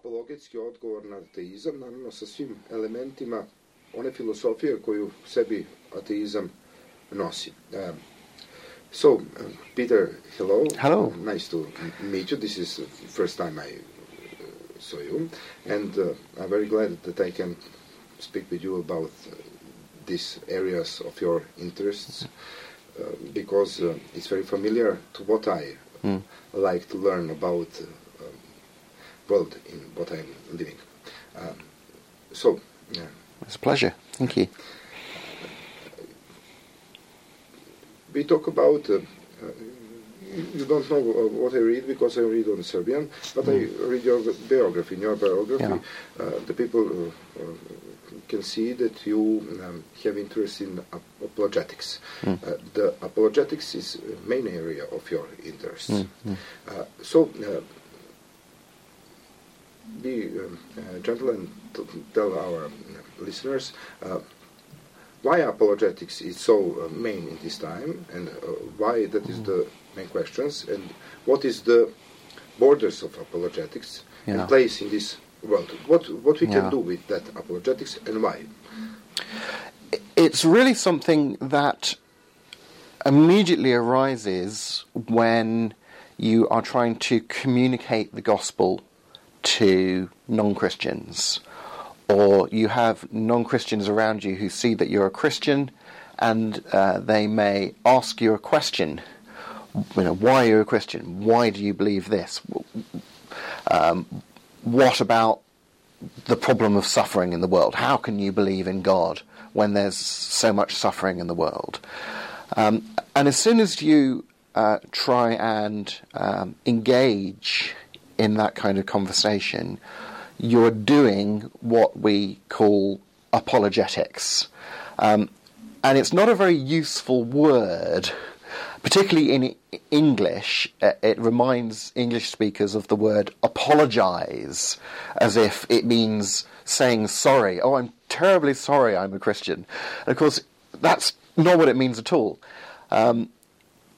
apologetski odgovor na ateizam, naravno sa svim elementima one filosofije koju sebi ateizam nosi. Um, so, uh, Peter, hello. Hello. Nice to meet you. This is the first time I uh, saw you, and uh, I'm very glad that I can speak with you about uh, these areas of your interests uh, because uh, it's very familiar to what I Mm. like to learn about uh, world in what I'm living. Um, so, yeah. It's a pleasure. Thank you. we talk about. Uh, uh, you don't know uh, what I read because I read on Serbian, but I read your biography. In your biography, Yeah. uh, the people uh, uh, can see that you um, have interest in ap- apologetics. Mm. Uh, the apologetics is main area of your interest. Mm, mm. Uh, so, uh, be gentle and t- tell our uh, listeners uh, why apologetics is so uh, main in this time and uh, why that is the main questions and what is the borders of apologetics Yeah. and place in this world. What what we Yeah. can do with that apologetics and why? It's really something that immediately arises when you are trying to communicate the gospel to non Christians, or you have non Christians around you who see that you're a Christian and uh, they may ask you a question. You know, why are you a Christian? Why do you believe this? Um, what about the problem of suffering in the world. How can you believe in God when there's so much suffering in the world? Um, and as soon as you uh, try and um, engage in that kind of conversation, you're doing what we call apologetics. Um, and it's not a very useful word, particularly in English. uh, It reminds English speakers of the word apologize, as if it means saying sorry. Oh, I'm terribly sorry I'm a Christian. And of course, that's not what it means at all. Um,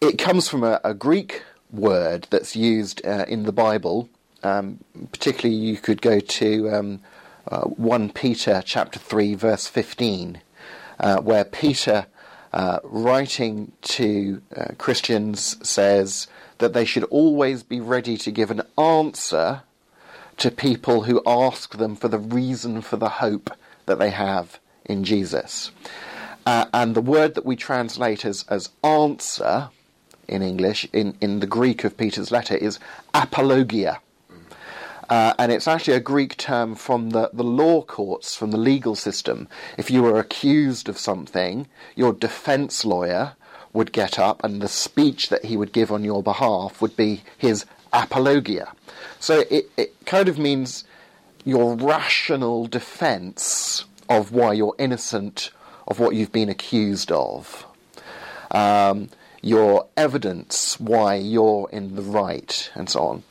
it comes from a, a Greek word that's used uh, in the Bible. Um, particularly, you could go to um, uh, 1 Peter chapter 3, verse 15, uh, where Peter, uh, writing to uh, Christians, says that they should always be ready to give an answer to people who ask them for the reason for the hope that they have in Jesus. Uh, and the word that we translate as, as answer in English, in, in the Greek of Peter's letter, is apologia. Uh, and it's actually a Greek term from the, the law courts, from the legal system. If you were accused of something, your defense lawyer would get up and the speech that he would give on your behalf would be his apologia. So it, it kind of means your rational defense of why you're innocent of what you've been accused of. Um, your evidence why you're in the right, and so on.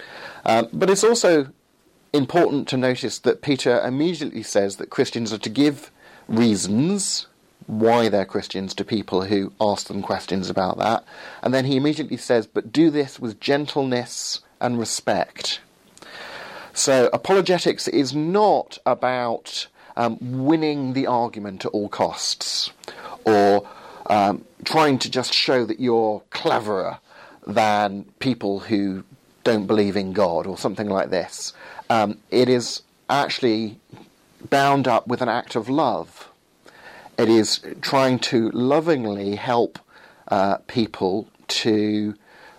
Um, but it's also important to notice that Peter immediately says that Christians are to give reasons why they're Christians to people who ask them questions about that. And then he immediately says, but do this with gentleness and respect. So apologetics is not about um, winning the argument at all costs or um, trying to just show that you're cleverer than people who don't believe in God or something like this. Um, it is actually bound up with an act of love. It is trying to lovingly help uh, people to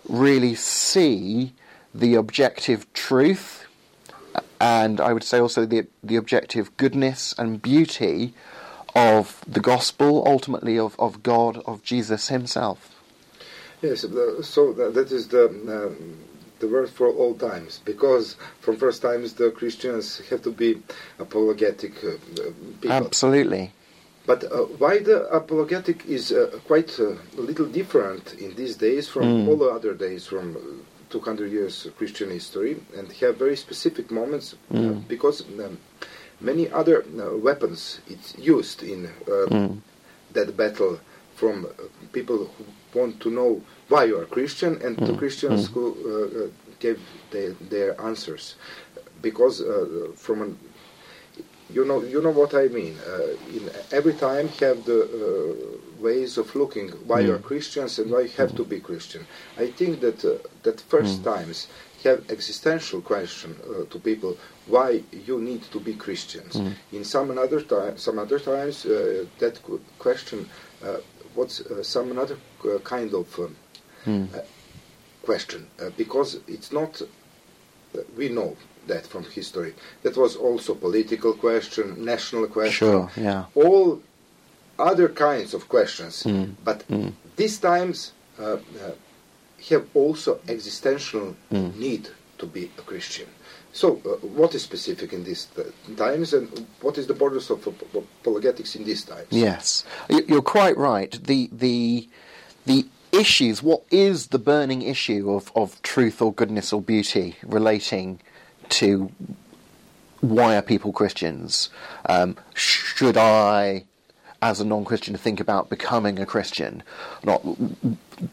really see the objective truth and I would say also the the objective goodness and beauty of the gospel, ultimately of, of God, of Jesus Himself. Yes, so that is the um, the word for all times, because from first times the Christians have to be apologetic uh, uh, people. Absolutely. But uh, why the apologetic is uh, quite uh, a little different in these days from Mm. all the other days from uh, 200 years of Christian history, and have very specific moments uh, Mm. because um, many other uh, weapons it's used in uh, Mm. that battle from uh, people who want to know why you are Christian and to Mm, Christians mm. who uh, uh, gave their, their answers. because uh, from an you know you know what I mean. Uh, in every time have the uh, ways of looking why Mm. you're Christians and why you have to be Christian. I think that uh, that first Mm. times have existential question uh, to people why you need to be Christians. Mm. In some another time, some other times uh, that qu- question uh, what's uh, some another uh, kind of um, Mm. question uh, because it's not uh, we know that from history that was also political question national question Sure, yeah. all other kinds of questions Mm. but Mm. these times uh, uh, have also existential Mm. need to be a christian so uh, what is specific in these uh, times and what is the borders of ap- apologetics in these times Yes, you're quite right. The the the issues. What is the burning issue of, of truth or goodness or beauty relating to why are people Christians? Um, should I, as a non-Christian, think about becoming a Christian? Not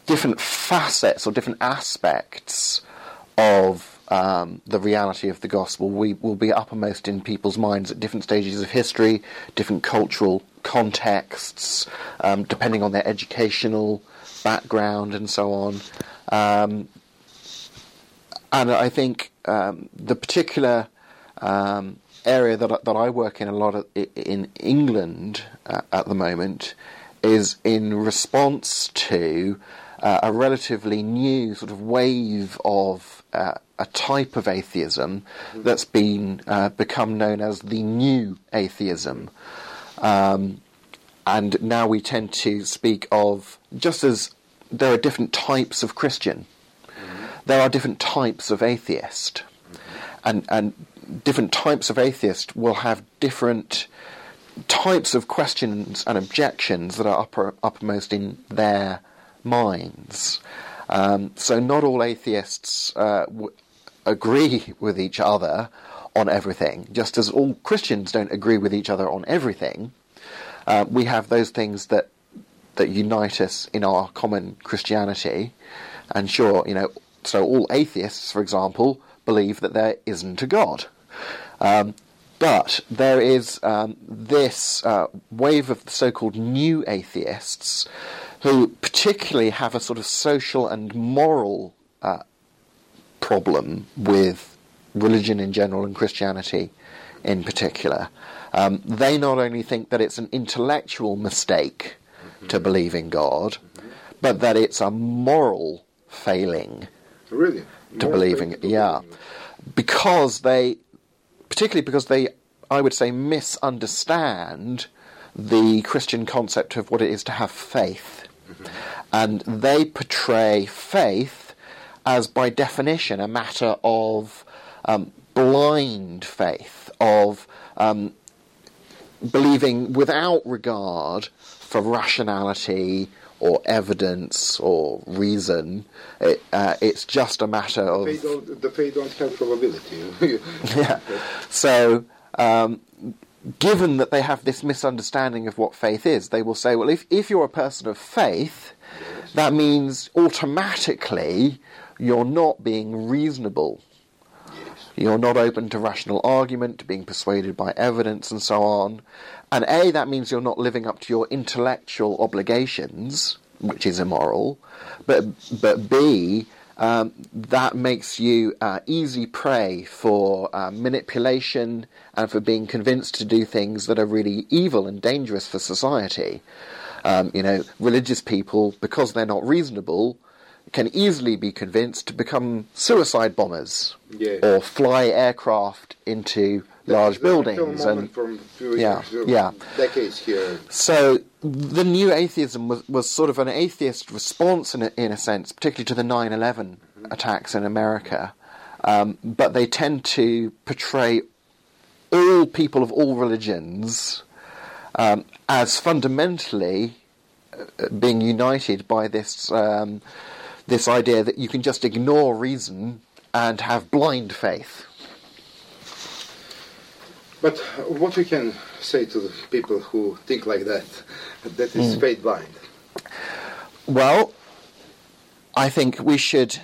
different facets or different aspects of um, the reality of the gospel we, will be uppermost in people's minds at different stages of history, different cultural contexts, um, depending on their educational background and so on. Um, and I think um, the particular um, area that that I work in a lot of, in England uh, at the moment is in response to uh, a relatively new sort of wave of uh, a type of atheism that's been uh, become known as the new atheism. Um, and now we tend to speak of just as there are different types of Christian, there are different types of atheist, and and different types of atheist will have different types of questions and objections that are upper, uppermost in their minds. Um, so not all atheists uh, agree with each other on everything, just as all Christians don't agree with each other on everything. Uh, we have those things that that unite us in our common Christianity, and sure, you know, so all atheists, for example, believe that there isn't a God. Um, but there is um, this uh, wave of the so-called new atheists who particularly have a sort of social and moral uh, problem with religion in general and Christianity in particular. Um, they not only think that it's an intellectual mistake mm-hmm. to believe in God, mm-hmm. but that it's a moral failing really to More believe in faith it. Yeah, believe in it. because they, particularly because they, I would say, misunderstand the Christian concept of what it is to have faith, mm-hmm. and they portray faith as, by definition, a matter of um, blind faith, of um, believing without regard for rationality or evidence or reason. It, uh, it's just a matter of Faith don't, the faith don't have probability yeah. So, um, given that they have this misunderstanding of what faith is, they will say, well, if, if you're a person of faith, that means automatically you're not being reasonable. You're not open to rational argument, to being persuaded by evidence, and so on. And A, that means you're not living up to your intellectual obligations, which is immoral. But, but B, um, that makes you uh, easy prey for uh, manipulation and for being convinced to do things that are really evil and dangerous for society. Um, you know, religious people, because they're not reasonable, can easily be convinced to become suicide bombers Yeah. or fly aircraft into large There's buildings and Yeah, yeah. decades here. so the new atheism was, was sort of an atheist response in a, in a sense, particularly to the 9/11 attacks in America. Um, but they tend to portray all people of all religions um, as fundamentally uh, being united by this um, this idea that you can just ignore reason and have blind faith. But what we can say to the people who think like that, that is Hmm. faith blind. Well, I think we should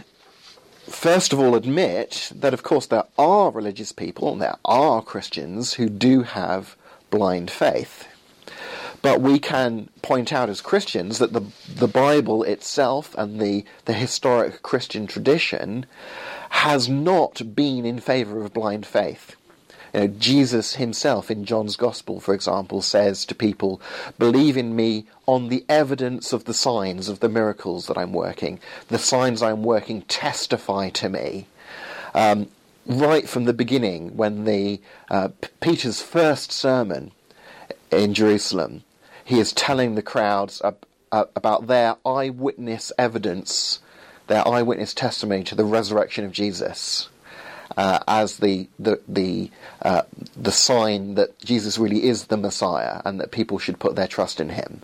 first of all admit that, of course, there are religious people and there are Christians who do have blind faith. But we can point out as Christians that the, the Bible itself and the, the historic Christian tradition has not been in favour of blind faith. You know, Jesus himself in John's Gospel, for example, says to people, Believe in me on the evidence of the signs of the miracles that I'm working. The signs I'm working testify to me. Um, right from the beginning, when the uh, Peter's first sermon in Jerusalem, he is telling the crowds ab- uh, about their eyewitness evidence, their eyewitness testimony to the resurrection of Jesus uh, as the the the uh, the sign that Jesus really is the Messiah and that people should put their trust in him.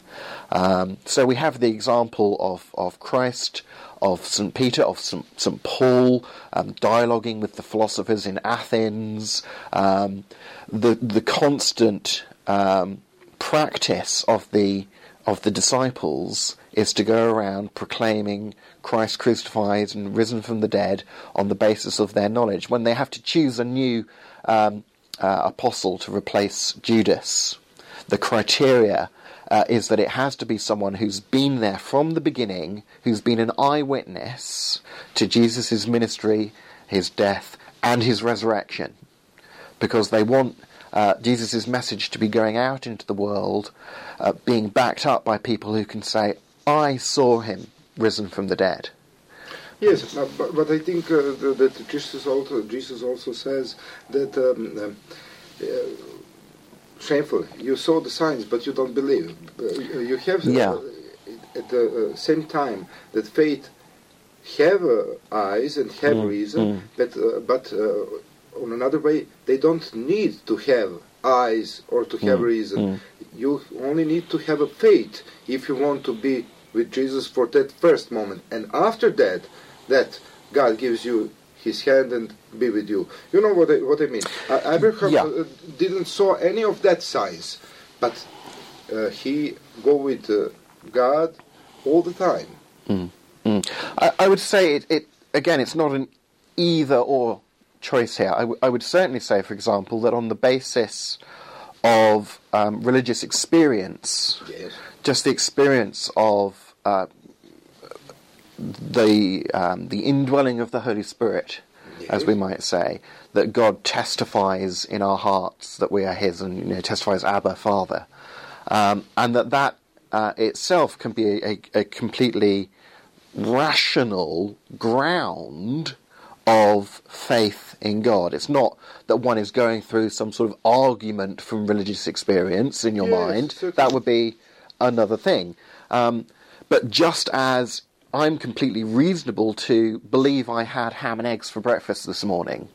Um, so we have the example of of Christ. Of St. Peter, of St. St. Paul, um, dialoguing with the philosophers in Athens, um, the the constant um, practice of the of the disciples is to go around proclaiming Christ crucified and risen from the dead on the basis of their knowledge. When they have to choose a new um, uh, apostle to replace Judas, the criteria uh, is that it has to be someone who's been there from the beginning, who's been an eyewitness to Jesus' ministry, his death, and his resurrection. Because they want uh, Jesus' message to be going out into the world, uh, being backed up by people who can say, I saw him risen from the dead. Yes, but, but I think uh, that Jesus also Jesus also says that um, um, uh, shameful. You saw the signs, but you don't believe. Uh, you have yeah. at the uh, same time that faith have uh, eyes and have Mm, reason, mm. but uh, but on another way they don't need to have eyes or to have Mm, reason. mm. You only need to have a faith if you want to be with Jesus for that first moment, and after that, that God gives you His hand and be with you. You know what I, what I mean? Uh, Abraham Yeah. uh, didn't saw any of that signs, but uh, he go with uh, God all the time. Mm. I, I would say it, it again. It's not an either or choice here. I, w- I would certainly say, for example, that on the basis of um, religious experience, Yes. just the experience of uh, the um, the indwelling of the Holy Spirit, as we might say, that God testifies in our hearts that we are His, and you know, testifies Abba, Father, um, and that that uh, itself can be a, a completely rational ground of faith in God. It's not that one is going through some sort of argument from religious experience in your Yes, mind. certainly. That would be another thing. Um, but just as I'm completely reasonable to believe I had ham and eggs for breakfast this morning,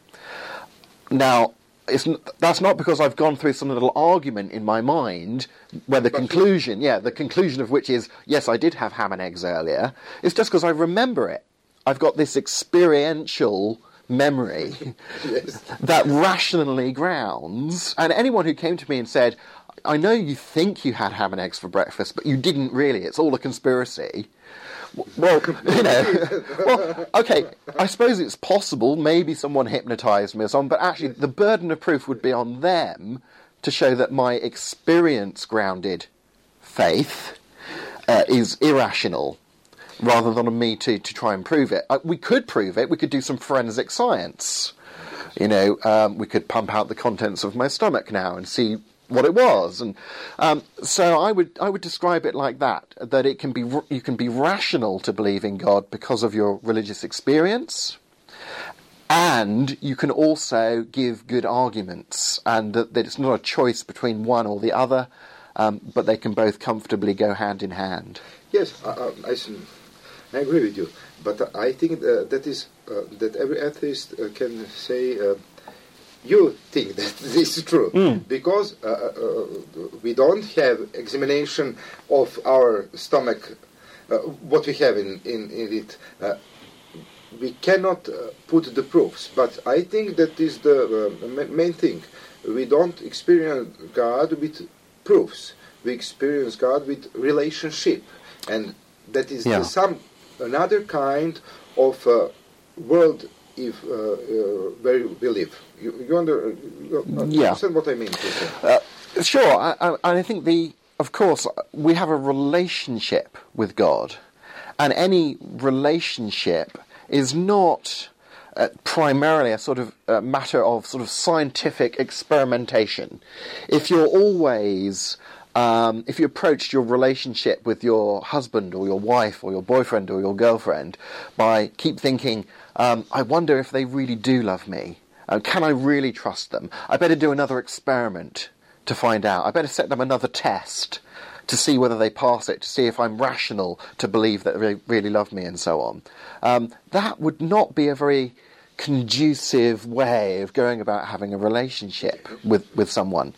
now, n- that's not because I've gone through some little argument in my mind where the conclusion, yeah, the conclusion of which is, yes, I did have ham and eggs earlier. It's just because I remember it. I've got this experiential memory Yes. that rationally grounds. And anyone who came to me and said, I know you think you had ham and eggs for breakfast, but you didn't really, it's all a conspiracy. Well, you know, well, okay, I suppose it's possible. Maybe someone hypnotized me or something, but actually, the burden of proof would be on them to show that my experience grounded faith uh, is irrational rather than on me to, to try and prove it. Uh, we could prove it, we could do some forensic science. You know, um, we could pump out the contents of my stomach now and see what it was, and um, so I would I would describe it like that: that it can be you can be rational to believe in God because of your religious experience, and you can also give good arguments, and that, that it's not a choice between one or the other, um, but they can both comfortably go hand in hand. Yes, I, I, I s- I agree with you. But I think uh, that is uh, that every atheist uh, can say, uh, "You think that this is true because uh, uh, we don't have examination of our stomach, uh, what we have in in, in it." Uh, we cannot uh, put the proofs, but I think that is the uh, ma- main thing. We don't experience God with proofs. We experience God with relationship, and that is Yeah. some another kind of uh, world if uh, uh, where we live. You, you, under, you Yeah. understand what I mean? Uh, sure, I, I, I think the, of course, we have a relationship with God, and any relationship is not uh, primarily a sort of uh, matter of sort of scientific experimentation. If you're always um, if you approached your relationship with your husband or your wife or your boyfriend or your girlfriend by keep thinking, um, I wonder if they really do love me. Uh, can I really trust them? I better do another experiment to find out. I better set them another test to see whether they pass it, to see if I'm rational to believe that they really love me and so on. Um, that would not be a very conducive way of going about having a relationship with, with someone.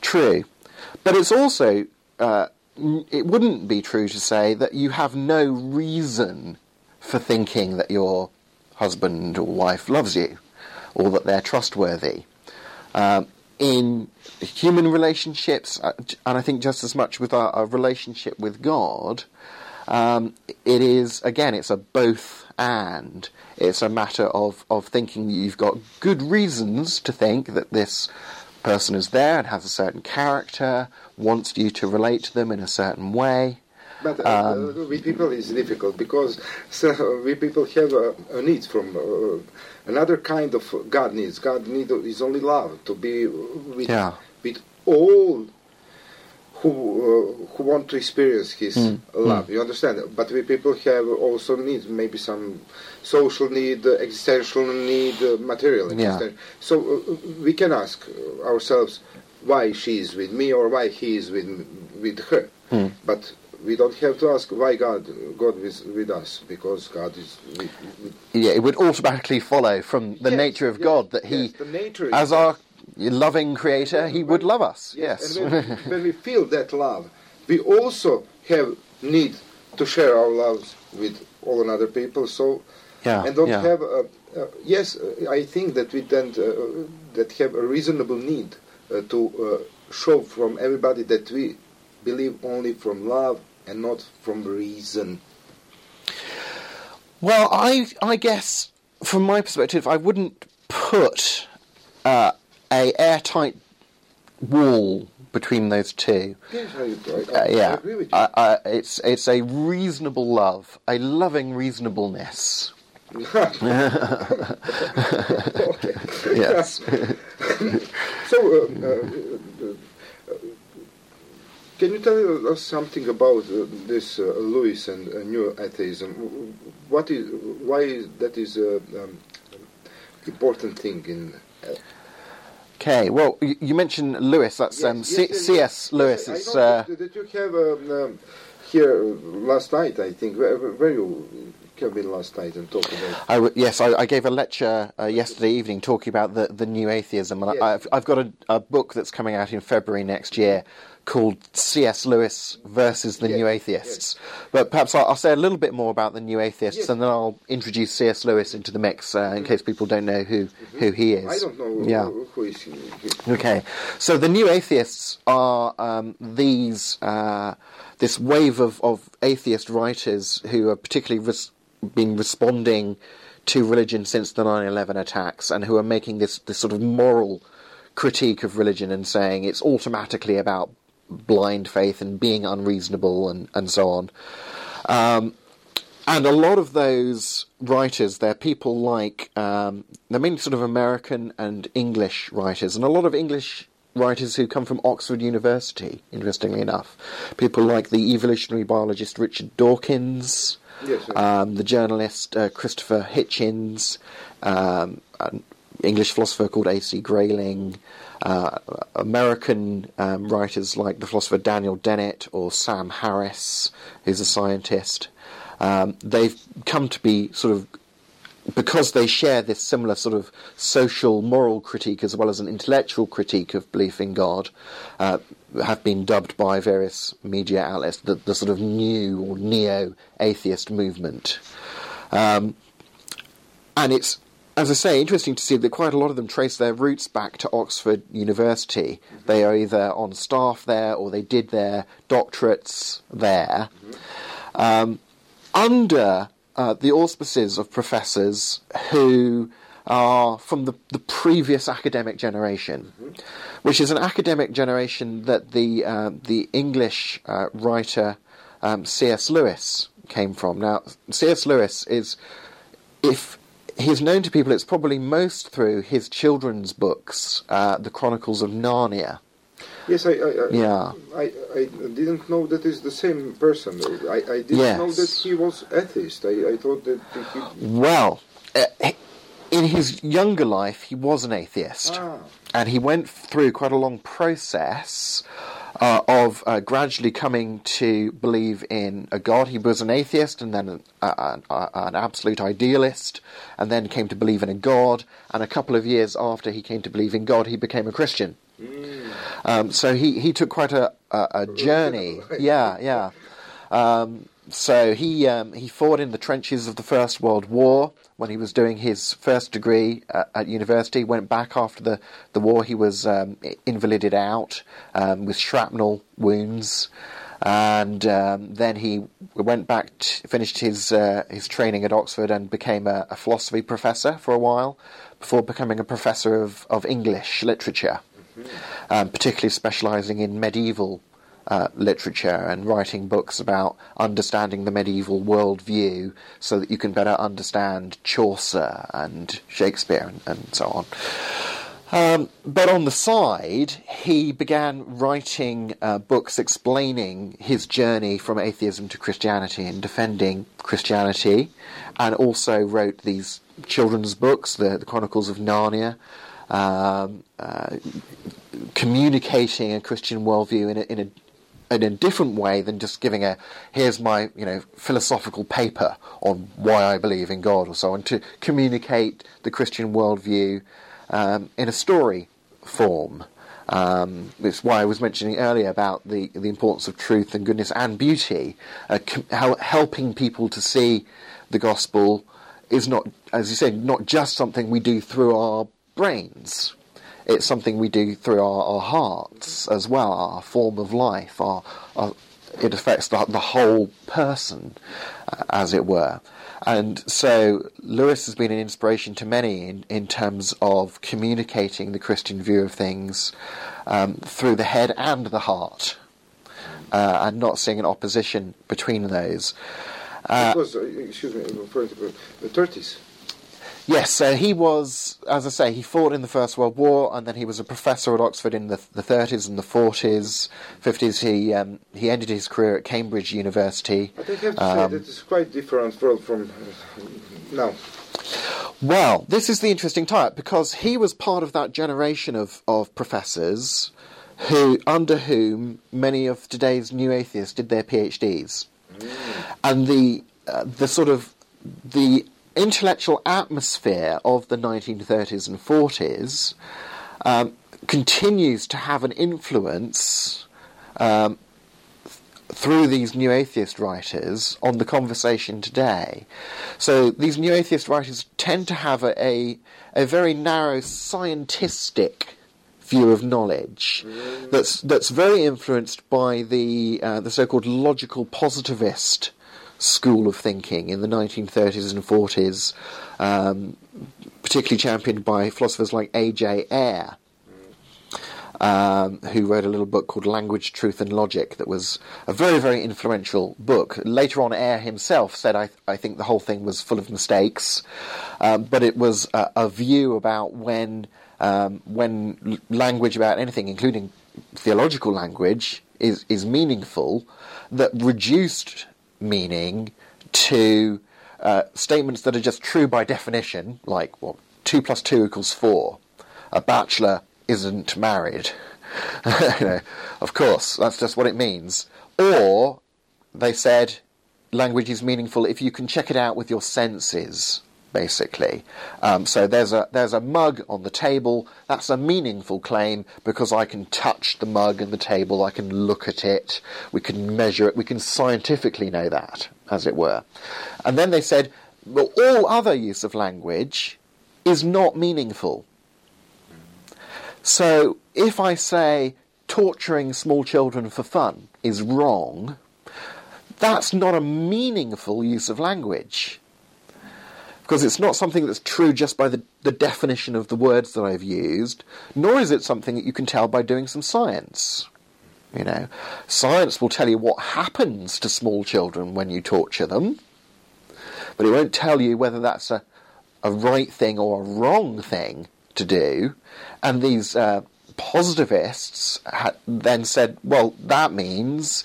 True. But it's also, uh, it wouldn't be true to say that you have no reason for thinking that your husband or wife loves you or that they're trustworthy. Um, in human relationships, uh, and I think just as much with our, our relationship with God, um, it is again, it's a both and. It's a matter of, of thinking that you've got good reasons to think that this person is there and has a certain character, wants you to relate to them in a certain way. But uh, Um, uh, we people is difficult because so, we people have a, a need from uh, another kind of God needs. God need is only love to be with Yeah. with all who uh, who want to experience His Mm, love. You understand? But we people have also needs, maybe some social need, uh, existential need, uh, material. Yeah. So uh, we can ask ourselves why she is with me or why he is with with her. Mm. But we don't have to ask why God God is with us because God is with, with Yeah, it would automatically follow from the Yes, nature of yes, God that He, yes, the nature is as our loving Creator, He would love us. Yes. And when, when we feel that love, we also have need to share our loves with all another people. So yeah. and don't yeah. have a, uh, yes, I think that we then uh, that have a reasonable need uh, to uh, show from everybody that we believe only from love and not from reason. Well, I I guess from my perspective, I wouldn't put uh, a airtight wall between those two. Yes, I, I, Uh, I yeah, agree with you. I, I, it's it's a reasonable love, a loving reasonableness. Yes. So, uh, uh, uh, can you tell us something about uh, this uh, Lewis and uh, new atheism? What is why is that is a um, important thing in? Okay. Well, you, you mentioned Lewis. That's um, C- C.S. Lewis. I Is know uh, that, you have um, um, here uh, last night. I think where, where have last night and talk about. I w- yes, I, I gave a lecture uh, yesterday evening talking about the, the new atheism, and. I, I've, I've got a, a book that's coming out in February next year called C.S. Lewis versus the New Atheists. But perhaps I'll, I'll say a little bit more about the New Atheists, and then I'll introduce C.S. Lewis into the mix uh, in case people don't know who, who he is. I don't know Yeah. who, who is he. Okay, so the new atheists are um, these uh, this wave of, of atheist writers who are particularly res- been responding to religion since the 9/11 attacks, and who are making this this sort of moral critique of religion and saying it's automatically about blind faith and being unreasonable and and so on. Um, and a lot of those writers, they're people like, um, they're mainly sort of American and English writers, and a lot of English writers who come from Oxford University, interestingly enough. People like the evolutionary biologist Richard Dawkins, Um, the journalist uh, Christopher Hitchens, um, an English philosopher called A.C. Grayling, uh, American um, writers like the philosopher Daniel Dennett or Sam Harris, who's a scientist. Um, they've come to be sort of because they share this similar sort of social moral critique as well as an intellectual critique of belief in God, uh, have been dubbed by various media outlets the, the sort of new or neo atheist movement. Um, and it's, as I say, interesting to see that quite a lot of them trace their roots back to Oxford University. They are either on staff there or they did their doctorates there. Um, under uh, the auspices of professors who are from the, the previous academic generation, which is an academic generation that the uh, the English uh, writer um, C.S. Lewis came from. Now, C.S. Lewis is, if he's known to people, it's probably most through his children's books, uh, the Chronicles of Narnia. Yes, I, I, I, Yeah. I, I didn't know that is the same person. I, I didn't Yes. know that he was atheist. I, I thought that he. Well, uh, in his younger life, he was an atheist. Ah. And he went through quite a long process uh, of uh, gradually coming to believe in a God. He was an atheist and then an, uh, an absolute idealist, and then came to believe in a God. And a couple of years after he came to believe in God, he became a Christian. Um, so he, he took quite a, a, a journey. Yeah, yeah. Um, so he um, he fought in the trenches of the First World War when he was doing his first degree at, at university. Went back after the, the war. He was um, invalided out um, with shrapnel wounds, and um, then he went back, t- finished his uh, his training at Oxford, and became a, a philosophy professor for a while before becoming a professor of, of English literature um, particularly specialising in medieval uh, literature and writing books about understanding the medieval worldview so that you can better understand Chaucer and Shakespeare and, and so on. Um, but on the side, he began writing uh, books explaining his journey from atheism to Christianity and defending Christianity, and also wrote these children's books, the, the Chronicles of Narnia, um, uh, communicating a Christian worldview in a, in a in a different way than just giving a here's my you know philosophical paper on why I believe in God or so on to communicate the Christian worldview um, in a story form. Um, it's why I was mentioning earlier about the the importance of truth and goodness and beauty, uh, com- how helping people to see the gospel is not, as you said, not just something we do through our brains it's something we do through our, our hearts as well, our form of life. Our, our, it affects the, the whole person, uh, as it were. And so Lewis has been an inspiration to many in, in terms of communicating the Christian view of things um, through the head and the heart, uh, and not seeing an opposition between those. it was, uh, excuse me, referring to the 30s. Yes, so he was, as I say, he fought in the First World War, and then he was a professor at Oxford in the, the 30s and the 40s, 50s. He um, he ended his career at Cambridge University. But I have to Um, say that it's quite different world from now. Well, this is the interesting type because he was part of that generation of, of professors who, under whom many of today's new atheists did their PhDs, and the uh, the sort of the intellectual atmosphere of the 1930s and 40s um, continues to have an influence um, through these new atheist writers on the conversation today. So these new atheist writers tend to have a, a, a very narrow scientistic view of knowledge that's that's very influenced by the uh, the so-called logical positivist school of thinking in the 1930s and 40s, um, particularly championed by philosophers like A.J. Ayer um, who wrote a little book called Language, Truth and Logic that was a very, very influential book. Later on, Ayer himself said, I, I think the whole thing was full of mistakes, um, but it was a, a view about when, um, when language about anything, including theological language, is, is meaningful, that reduced meaning to uh, statements that are just true by definition, like, well, 2 plus 2 equals 4. A bachelor isn't married. you know, of course, that's just what it means. Or they said language is meaningful if you can check it out with your senses, basically. Um, so there's a there's a mug on the table. That's a meaningful claim because I can touch the mug and the table. I can look at it. We can measure it. We can scientifically know that, as it were. And then they said, well, all other use of language is not meaningful. So if I say torturing small children for fun is wrong, that's not a meaningful use of language. Because it's not something that's true just by the, the definition of the words that I've used, nor is it something that you can tell by doing some science. You know, science will tell you what happens to small children when you torture them, but it won't tell you whether that's a, a right thing or a wrong thing to do. And these uh, positivists ha- then said, well, that means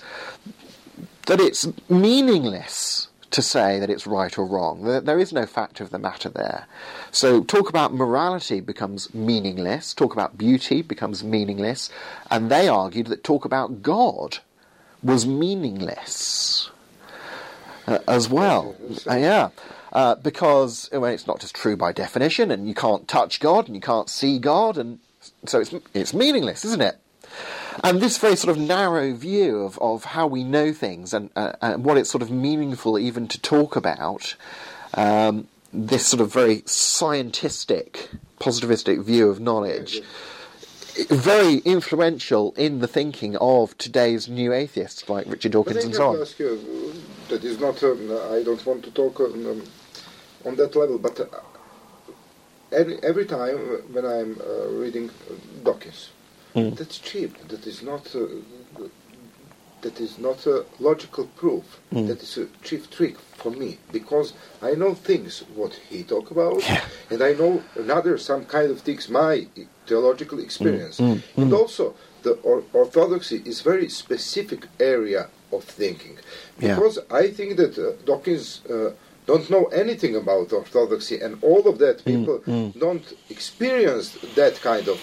that it's meaningless to say that it's right or wrong. There, there is no fact of the matter there. So talk about morality becomes meaningless, talk about beauty becomes meaningless, and they argued that talk about God was meaningless uh, as well. Uh, yeah. Uh, because well, it's not just true by definition, and you can't touch God, and you can't see God, and so it's it's meaningless, isn't it? And this very sort of narrow view of, of how we know things and, uh, and what it's sort of meaningful even to talk about, um, this sort of very scientistic, positivistic view of knowledge, very influential in the thinking of today's new atheists like Richard Dawkins and so on. Ask you, that is not. Um, I don't want to talk on, um, on that level, but uh, every, every time when I'm uh, reading Dawkins, Mm. that's cheap. That is not. Uh, that is not a logical proof. Mm. That is a cheap trick for me because I know things what he talk about, Yeah. and I know another some kind of things my theological experience, mm, and also the or- orthodoxy is very specific area of thinking Yeah. because I think that uh, Dawkins. Uh, don't know anything about orthodoxy, and all of that people mm. don't experience that kind of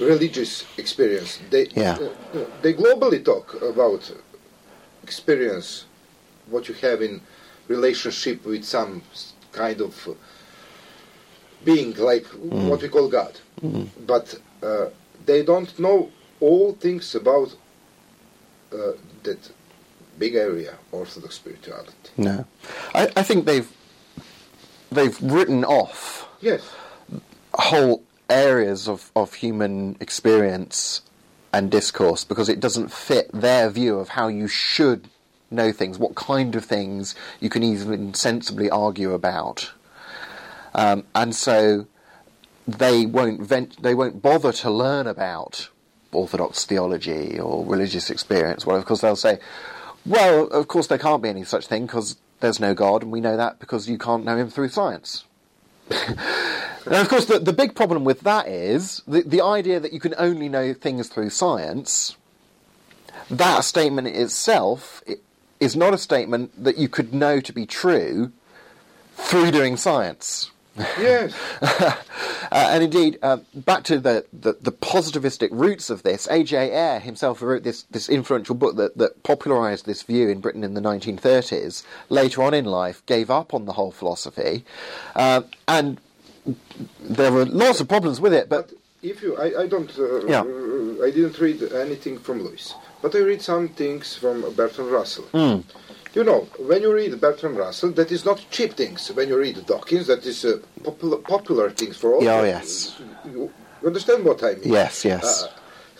religious experience. They Yeah. uh, they globally talk about experience, what you have in relationship with some kind of being like what we call God, but uh, they don't know all things about uh, that big area, Orthodox spirituality. No, I, I think they've they've written off Yes, whole areas of, of human experience and discourse because it doesn't fit their view of how you should know things, what kind of things you can even sensibly argue about. Um, and so they won't vent, they won't bother to learn about orthodox theology or religious experience. Well, of course they'll say, well, of course there can't be any such thing because there's no God, and we know that because you can't know him through science. Now, of course, the, the big problem with that is the, the idea that you can only know things through science. That statement itself is not a statement that you could know to be true through doing science. Yes, Uh, and indeed, uh, back to the, the, the positivistic roots of this, A.J. Ayer himself wrote this, this influential book that, that popularised this view in Britain in the 1930s, later on in life gave up on the whole philosophy. Uh, and there were lots of problems with it, but But if you, I, I don't, uh, Yeah. I didn't read anything from Lewis, but I read some things from Bertrand Russell. Hmm. You know, when you read Bertrand Russell, that is not cheap things. When you read Dawkins, that is uh, popular, popular things for all. Oh, yes. You understand what I mean? yes, yes. Uh,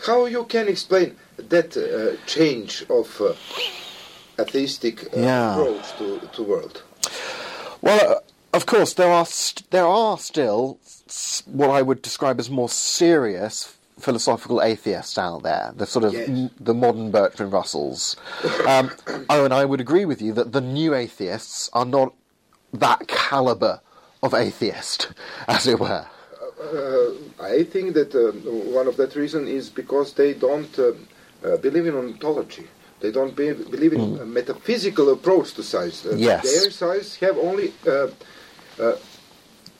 how you can explain that uh, change of uh, atheistic uh, Yeah. approach to to world? Well, uh, of course, there are st- there are still what I would describe as more serious philosophical atheists out there. The sort of Yes. m- the modern Bertrand Russells. Um, oh, and I would agree with you that the new atheists are not that caliber of atheist, as it were. Uh, I think that uh, one of that reason is because they don't uh, uh, believe in ontology. They don't be, believe in a metaphysical approach to science. Uh. Yes. Their science have only uh, uh,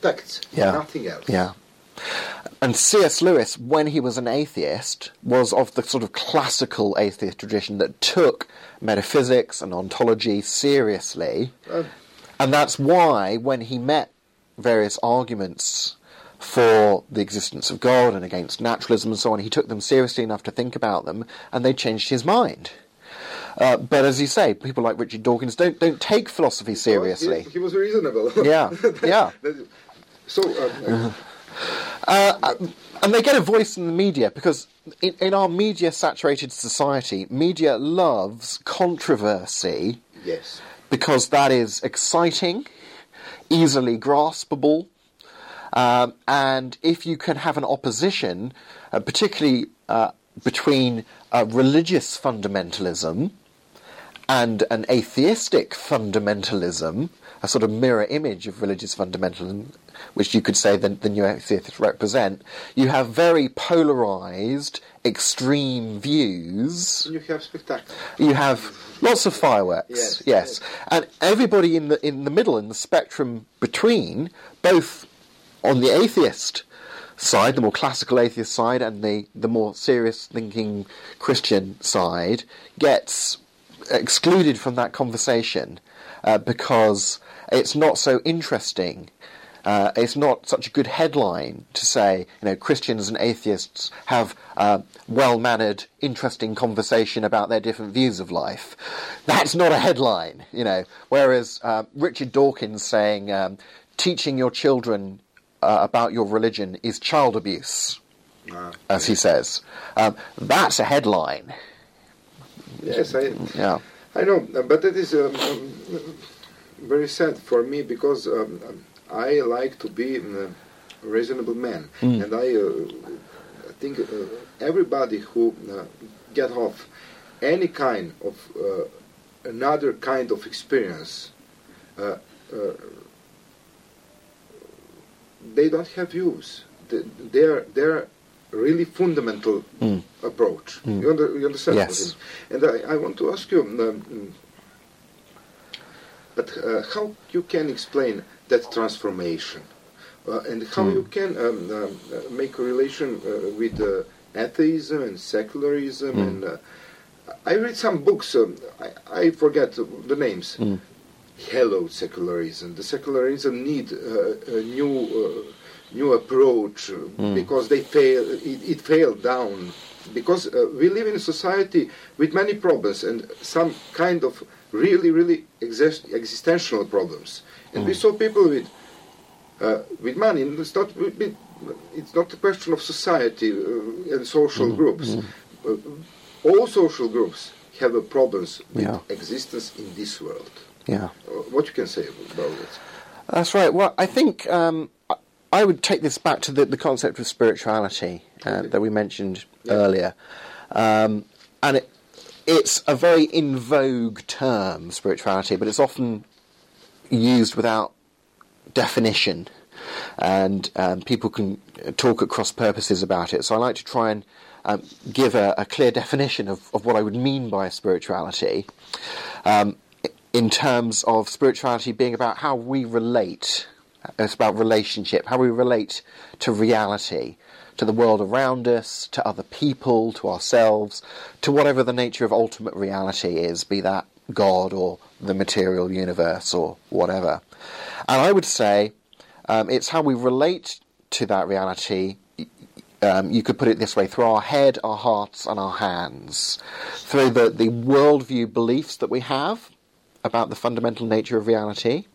facts, Yeah. nothing else. Yeah. And C.S. Lewis, when he was an atheist, was of the sort of classical atheist tradition that took metaphysics and ontology seriously. Uh, And that's why, when he met various arguments for the existence of God and against naturalism and so on, he took them seriously enough to think about them, and they changed his mind. Uh, but as you say, people like Richard Dawkins don't don't take philosophy seriously. He, he was reasonable. Yeah, yeah. So, um, Uh, and they get a voice in the media because in, in our media saturated society, media loves controversy yes. because that is exciting, easily graspable. Um, and if you can have an opposition, uh, particularly uh, between uh, religious fundamentalism and an atheistic fundamentalism, a sort of mirror image of religious fundamentalism, which you could say the, the new atheists represent, you have very polarized, extreme views. You have spectacle. You have lots of fireworks, Yes, yes, yes. and everybody in the in the middle, in the spectrum between, both on the atheist side, the more classical atheist side, and the the more serious thinking Christian side, gets excluded from that conversation uh, because it's not so interesting. Uh, it's not such a good headline to say, you know, Christians and atheists have uh, well-mannered, interesting conversation about their different views of life. That's not a headline, you know. Whereas uh, Richard Dawkins saying, um, teaching your children uh, about your religion is child abuse, Ah, as he says. Um, that's a headline. yes, I, Yeah. I know, but that is um, very sad for me because um, I like to be a reasonable man, Mm. and I uh, think uh, everybody who uh, get off any kind of uh, another kind of experience, uh, uh, they don't have views. They- They're they're really fundamental Mm. approach. Mm. You, under, you understand? Yes. And I, I want to ask you, um, but uh, how you can explain that transformation, uh, and how Hmm. you can um, um, make a relation uh, with uh, atheism and secularism? Hmm. And uh, I read some books. Um, I, I forget the names. Mm. Hello, secularism. The secularism need uh, a new uh, new approach Mm. because they fail. It, it failed down because uh, we live in a society with many problems and some kind of really, really exist- existential problems. And we Mm. saw people with uh, with money. And it's not it's not a question of society uh, and social Mm. groups. Uh, all social groups have problems with Yeah. existence in this world. Yeah. Uh, what you can say about it? That's right. Well, I think um, I- I would take this back to the, the concept of spirituality uh, that we mentioned Yeah. earlier, um, and it, it's a very in vogue term, spirituality, but it's often used without definition, and um, people can talk at cross purposes about it. So I like to try and um, give a, a clear definition of, of what I would mean by spirituality. Um, in terms of spirituality being about how we relate. It's about relationship, how we relate to reality, to the world around us, to other people, to ourselves, to whatever the nature of ultimate reality is, be that God or the material universe or whatever. And I would say um, it's how we relate to that reality um, you could put it this way through our head, our hearts, and our hands. Through the, the worldview beliefs that we have about the fundamental nature of reality,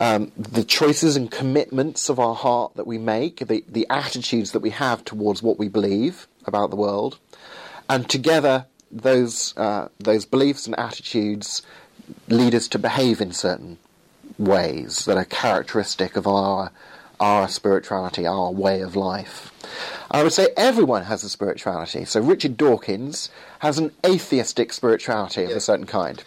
um, the choices and commitments of our heart that we make, the, the attitudes that we have towards what we believe about the world, and together those, uh, those beliefs and attitudes lead us to behave in certain ways that are characteristic of our our spirituality, our way of life. I would say everyone has a spirituality. So Richard Dawkins has an atheistic spirituality of a certain kind.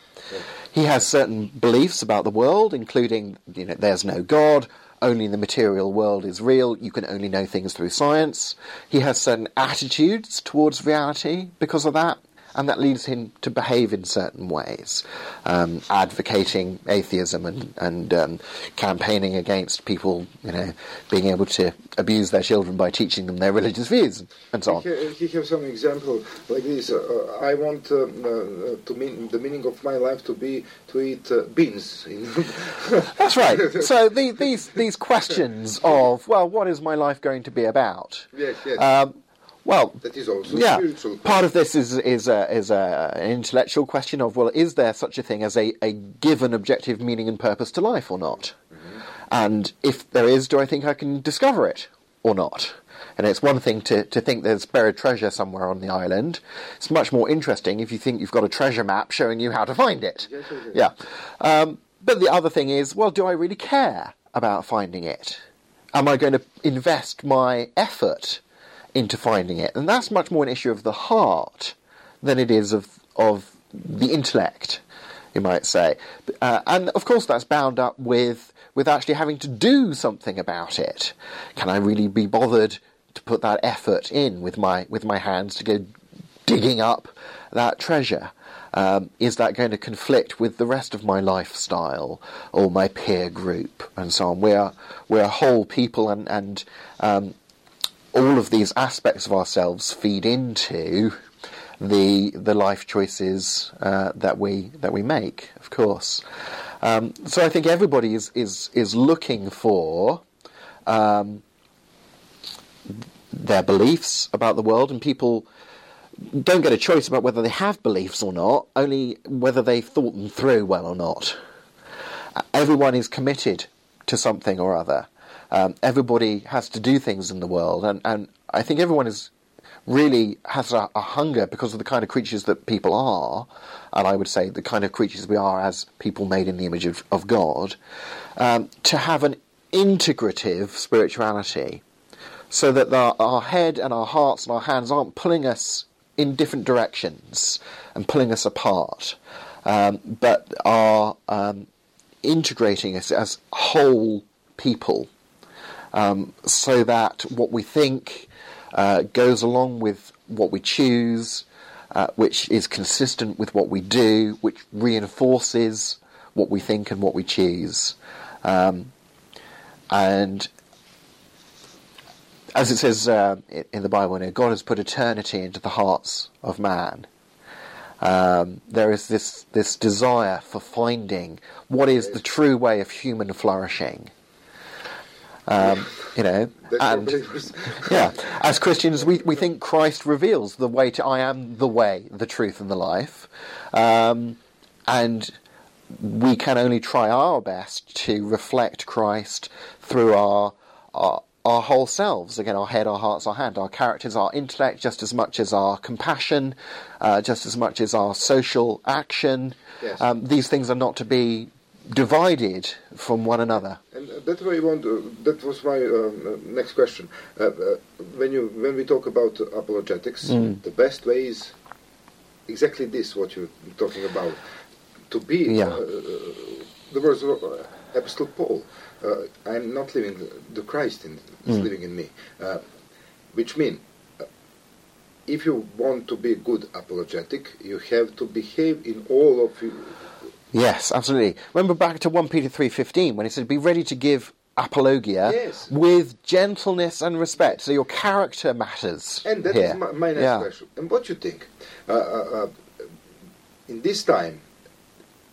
He has certain beliefs about the world, including you know there's no God, only the material world is real, you can only know things through science. He has certain attitudes towards reality because of that, and that leads him to behave in certain ways, um, advocating atheism and, and um, campaigning against people, you know, being able to abuse their children by teaching them their religious views and so on. He, have some example like this. Uh, uh, I want um, uh, to mean the meaning of my life to be to eat uh, beans. That's right. So the, these these questions of well, what is my life going to be about? yes, yes. Um, well, that is also yeah, part of this is is a, is a, an intellectual question of well, is there such a thing as a, a given objective meaning and purpose to life or not? And if there is, do I think I can discover it or not? And it's one thing to, to think there's buried treasure somewhere on the island. It's much more interesting if you think you've got a treasure map showing you how to find it. Yes. Yeah. Um, but the other thing is, well, do I really care about finding it? Am I going to invest my effort into finding it? And that's much more an issue of the heart than it is of of the intellect, you might say. Uh, and of course, that's bound up with with actually having to do something about it. Can I really be bothered to put that effort in with my with my hands to go digging up that treasure? Um, is that going to conflict with the rest of my lifestyle or my peer group and so on? We're we're whole people, and and um, all of these aspects of ourselves feed into the the life choices uh, that we that we make, of course. Um, so I think everybody is is is looking for. Um, their beliefs about the world, and people don't get a choice about whether they have beliefs or not, only whether they've thought them through well or not. Everyone is committed to something or other. Um, everybody has to do things in the world, and, and I think everyone is really has a, a, hunger because of the kind of creatures that people are, and I would say the kind of creatures we are as people made in the image of, of God, um, to have an integrative spirituality so that the, our head and our hearts and our hands aren't pulling us in different directions and pulling us apart, um, but are um, integrating us as whole people, um, so that what we think uh, goes along with what we choose, uh, which is consistent with what we do, which reinforces what we think and what we choose. Um, and as it says uh, in the Bible, you know, God has put eternity into the hearts of man. Um, there is this this desire for finding what is the true way of human flourishing. Um, you know, and yeah, as Christians, we, we think Christ reveals the way to I am the way, the truth, and the life, um, and we can only try our best to reflect Christ through our, our our whole selves. Again our head our hearts our hand our characters our intellect just as much as our compassion uh, just as much as our social action. Yes. um, these things are not to be divided from one another and uh, that's why I want uh, that was my uh, next question uh, uh, when you when we talk about apologetics mm. the best way is exactly this what you're talking about to be yeah. the words of Apostle Paul uh, I'm not living the Christ in, is mm. living in me, uh, which means uh, if you want to be good apologetic, you have to behave in all of you. Yes, absolutely. Remember back to 1 Peter 3.15 when he said, be ready to give apologia yes. with gentleness and respect. So your character matters. And that here. is my, my next yeah. question. And what you think? Uh, uh, uh, in this time,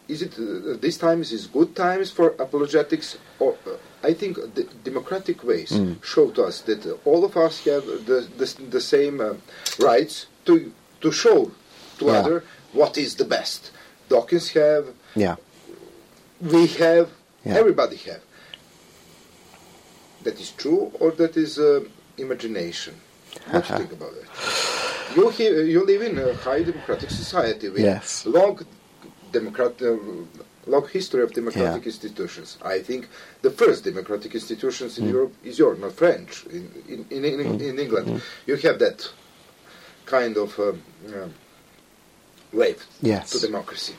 is it uh, these times is good times for apologetics or uh, I think the democratic ways mm. show to us that all of us have the the, the same uh, rights to to show to yeah. other what is the best. Dawkins have, yeah, we have, yeah. everybody have. That is true, or that is uh, imagination. What do you think about it? You, you live in a high democratic society with yes. long democratic, uh, long history of democratic yeah. institutions. I think the first democratic institutions in mm. Europe is yours, not French. In in in, in, mm. in England, mm. you have that kind of um, uh, wave yes. to democracy.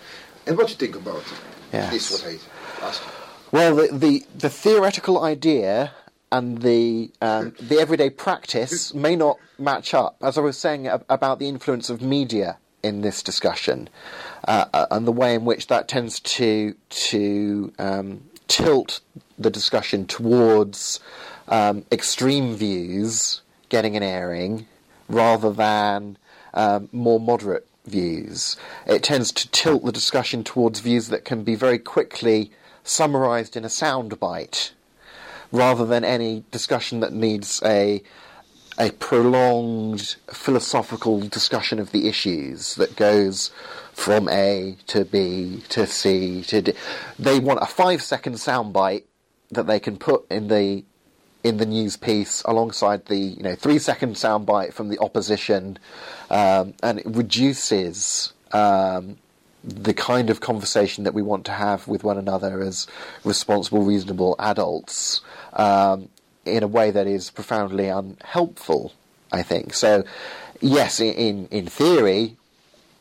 And what do you think about yes. this? What I ask. Well, the, the the theoretical idea and the um, the everyday practice may not match up. As I was saying about the influence of media in this discussion, uh, uh, and the way in which that tends to to um, tilt the discussion towards um, extreme views getting an airing rather than um, more moderate views. It tends to tilt the discussion towards views that can be very quickly summarized in a soundbite rather than any discussion that needs a a prolonged philosophical discussion of the issues that goes from A to B to C to D. They want a five second soundbite that they can put in the in the news piece alongside the you know three second soundbite from the opposition, um, and it reduces um, the kind of conversation that we want to have with one another as responsible, reasonable adults um, in a way that is profoundly unhelpful. I think so. Yes, in in theory,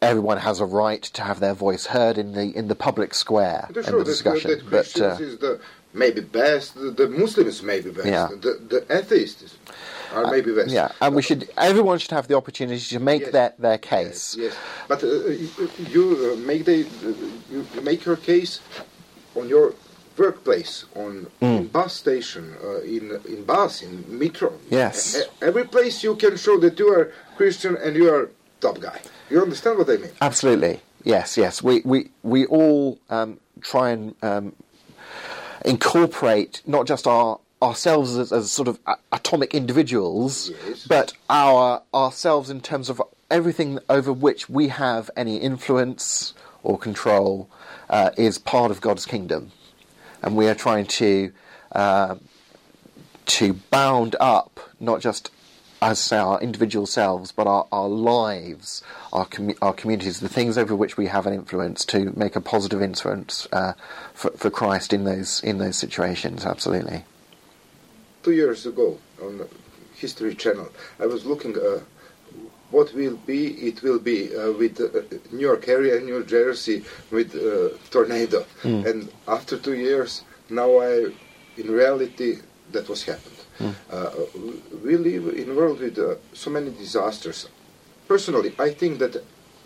everyone has a right to have their voice heard in the in the public square Sure, and the discussion. That, that but uh, is the maybe best, the, the Muslims maybe best, Yeah. the, the atheists are maybe best. yeah, and we should everyone should have the opportunity to make Yes. their their case. Yes, yes. but uh, you, uh, make the you make your case on your workplace, on Mm. in bus station, uh, in in bus, in metro. Yes. E- every place you can show that you are Christian and you are top guy. You understand what I mean? Absolutely. Yes, yes. We we we all um, try and um, incorporate not just our ourselves as, as sort of a- atomic individuals, Yes. but our ourselves in terms of everything over which we have any influence or control uh, is part of God's kingdom, and we are trying to uh, to bound up not just as say our individual selves, but our, our lives, our commu- our communities, the things over which we have an influence to make a positive influence uh, for, for Christ in those in those situations. Absolutely. Two years ago on the History Channel, I was looking. Uh, what will be, it will be uh, with uh, New York area, New Jersey, with uh, tornado. And after two years, now I, in reality, that was happened. Uh, we live in a world with uh, so many disasters. Personally, I think that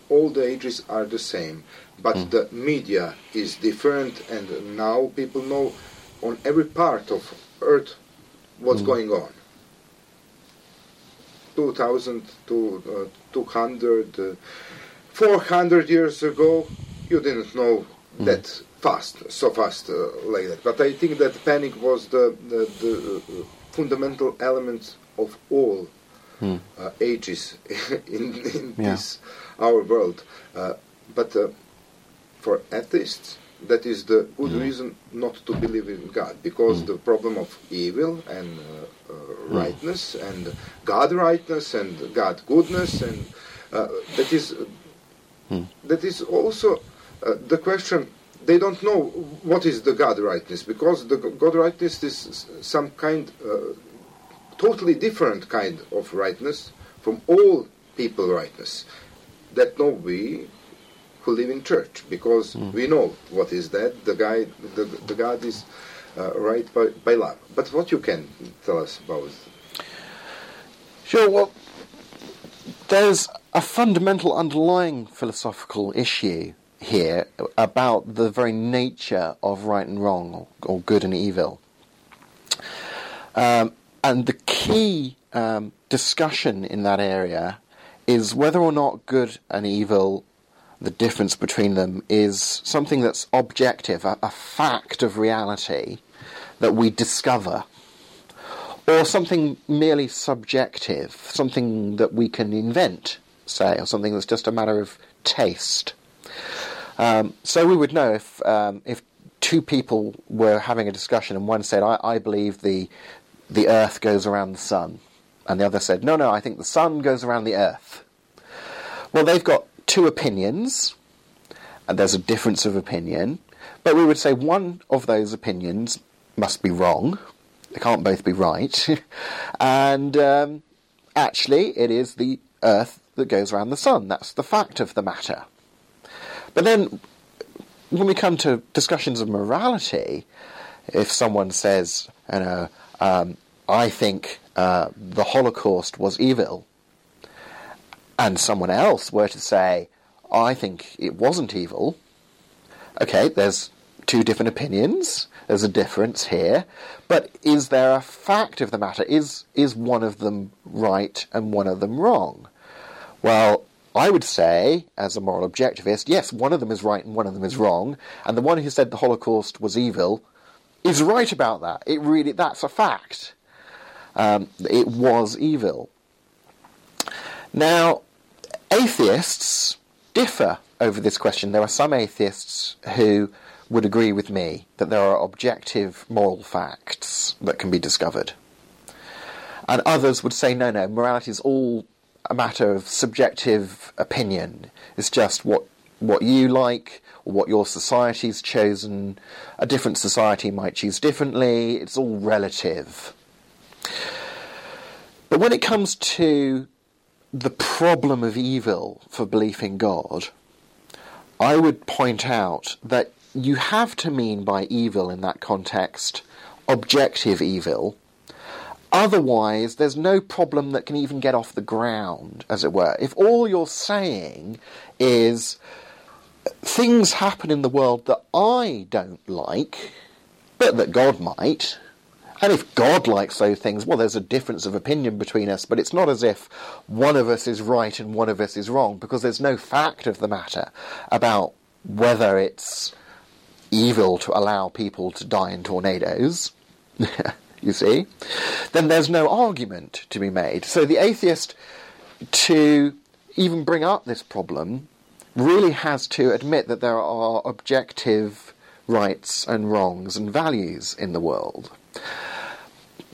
all the ages are the same, but the media is different, and now people know on every part of Earth what's going on. 2000 to uh, 200, uh, 400 years ago, you didn't know that fast, so fast uh, like that. But I think that panic was the, the, the uh, fundamental element of all uh, ages in, in Yeah. this our world. Uh, but uh, for atheists, that is the good reason not to believe in God, because the problem of evil and uh, uh, rightness and God rightness and God goodness and uh, that is that is also uh, the question. They don't know what is the God rightness because the God rightness is some kind, uh, totally different kind of rightness from all people rightness. That know we who live in church because we know what is that the guy the, the god is uh, right by, by love but what you can tell us about Sure. Well, there's a fundamental underlying philosophical issue here about the very nature of right and wrong, or, or good and evil. Um, and the key um, discussion in that area is whether or not good and evil, the difference between them, is something that's objective, a, a fact of reality that we discover or something merely subjective, something that we can invent, say, or something that's just a matter of taste. Um, so we would know if um, if two people were having a discussion and one said, "I, I believe the the Earth goes around the sun," and the other said, "No, no, I think the sun goes around the Earth." Well, they've got two opinions, and there's a difference of opinion, but we would say one of those opinions must be wrong. They can't both be right. and um, actually, it is the Earth that goes around the Sun. That's the fact of the matter. But then, when we come to discussions of morality, if someone says, you know, um, I think uh, the Holocaust was evil, and someone else were to say, I think it wasn't evil, okay, there's two different opinions. There's a difference here, but is there a fact of the matter? Is is one of them right and one of them wrong? Well, I would say, as a moral objectivist, yes, one of them is right and one of them is wrong, and the one who said the Holocaust was evil is right about that. It really that's a fact. Um, it was evil. Now, atheists differ over this question. There are some atheists who would agree with me that there are objective moral facts that can be discovered. And others would say, no, no, morality is all a matter of subjective opinion. It's just what what you like or what your society's chosen. A different society might choose differently. It's all relative. But when it comes to the problem of evil for belief in God, I would point out that you have to mean by evil in that context objective evil. Otherwise, there's no problem that can even get off the ground, as it were. If all you're saying is things happen in the world that I don't like, but that God might, and if God likes those things, well, there's a difference of opinion between us, but it's not as if one of us is right and one of us is wrong, because there's no fact of the matter about whether it's evil to allow people to die in tornadoes. you see? Then there's no argument to be made. So the atheist, to even bring up this problem, really has to admit that there are objective rights and wrongs and values in the world.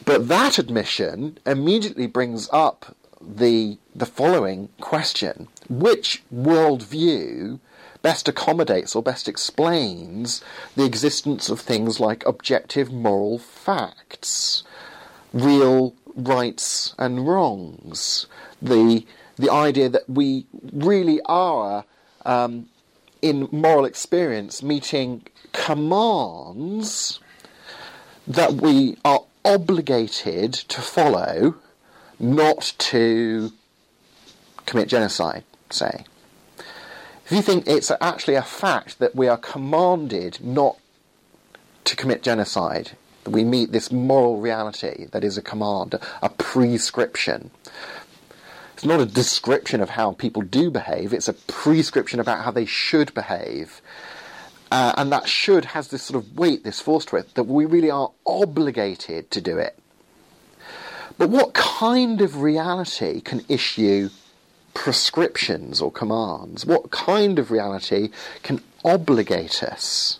But that admission immediately brings up the the following question: Which worldview best accommodates or best explains the existence of things like objective moral facts, real rights and wrongs, the the idea that we really are um, in moral experience meeting commands that we are obligated to follow, not to commit genocide, say. If you think it's actually a fact that we are commanded not to commit genocide, we meet this moral reality that is a command, a prescription. It's not a description of how people do behave, it's a prescription about how they should behave. Uh, and that should has this sort of weight, this force to it, that we really are obligated to do it. But what kind of reality can issue prescriptions or commands? What kind of reality can obligate us?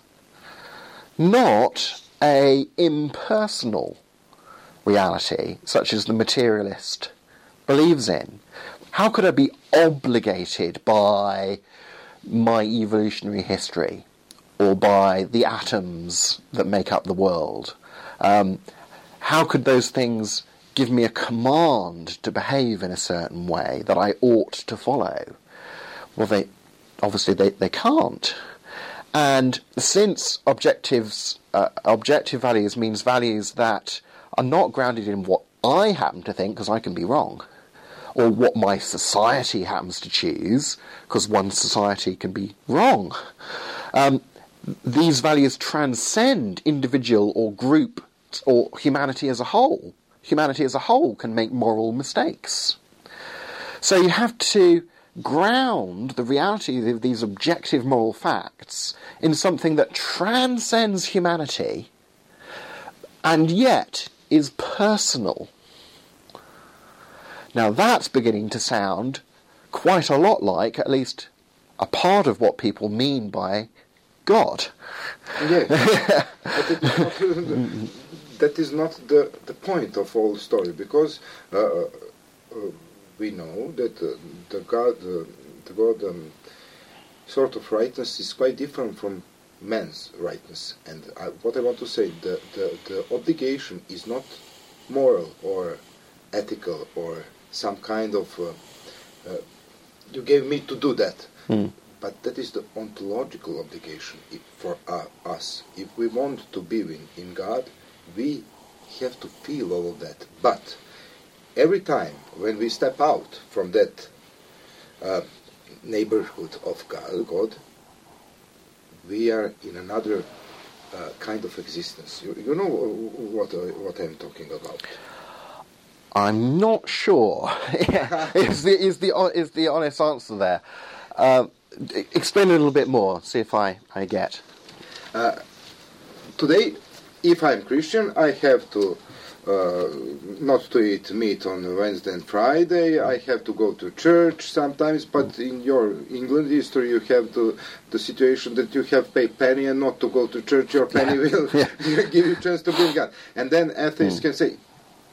Not a impersonal reality, such as the materialist believes in. How could I be obligated by my evolutionary history or by the atoms that make up the world? Um, how could those things give me a command to behave in a certain way that I ought to follow. Well, they obviously they, they can't. And since objectives, uh, objective values means values that are not grounded in what I happen to think, because I can be wrong, or what my society happens to choose, because one society can be wrong. Um, these values transcend individual or group or humanity as a whole humanity as a whole can make moral mistakes. So you have to ground the reality of these objective moral facts in something that transcends humanity and yet is personal. Now that's beginning to sound quite a lot like, at least a part of what people mean by God. Yes. that is not the, the point of all story because uh, uh, uh we know that uh, the God, uh, the God um, sort of rightness is quite different from man's rightness. And I, what I want to say, the, the, the obligation is not moral or ethical or some kind of uh, you gave me to do that. Mm. But that is the ontological obligation for uh, us. If we want to be in, in God, we have to feel all of that. But every time when we step out from that uh, neighborhood of God, we are in another uh, kind of existence. You, you know what, uh, what I'm talking about. I'm not sure. is, the, is, the, is the honest answer there. Uh, explain a little bit more, see if I, I get. Uh, today, if I'm Christian, I have to uh, not to eat meat on Wednesday and Friday. I have to go to church sometimes, but in your England history, you have to, the situation that you have pay penny and not to go to church. Your penny will give you chance to bring God. And then atheists mm. can say,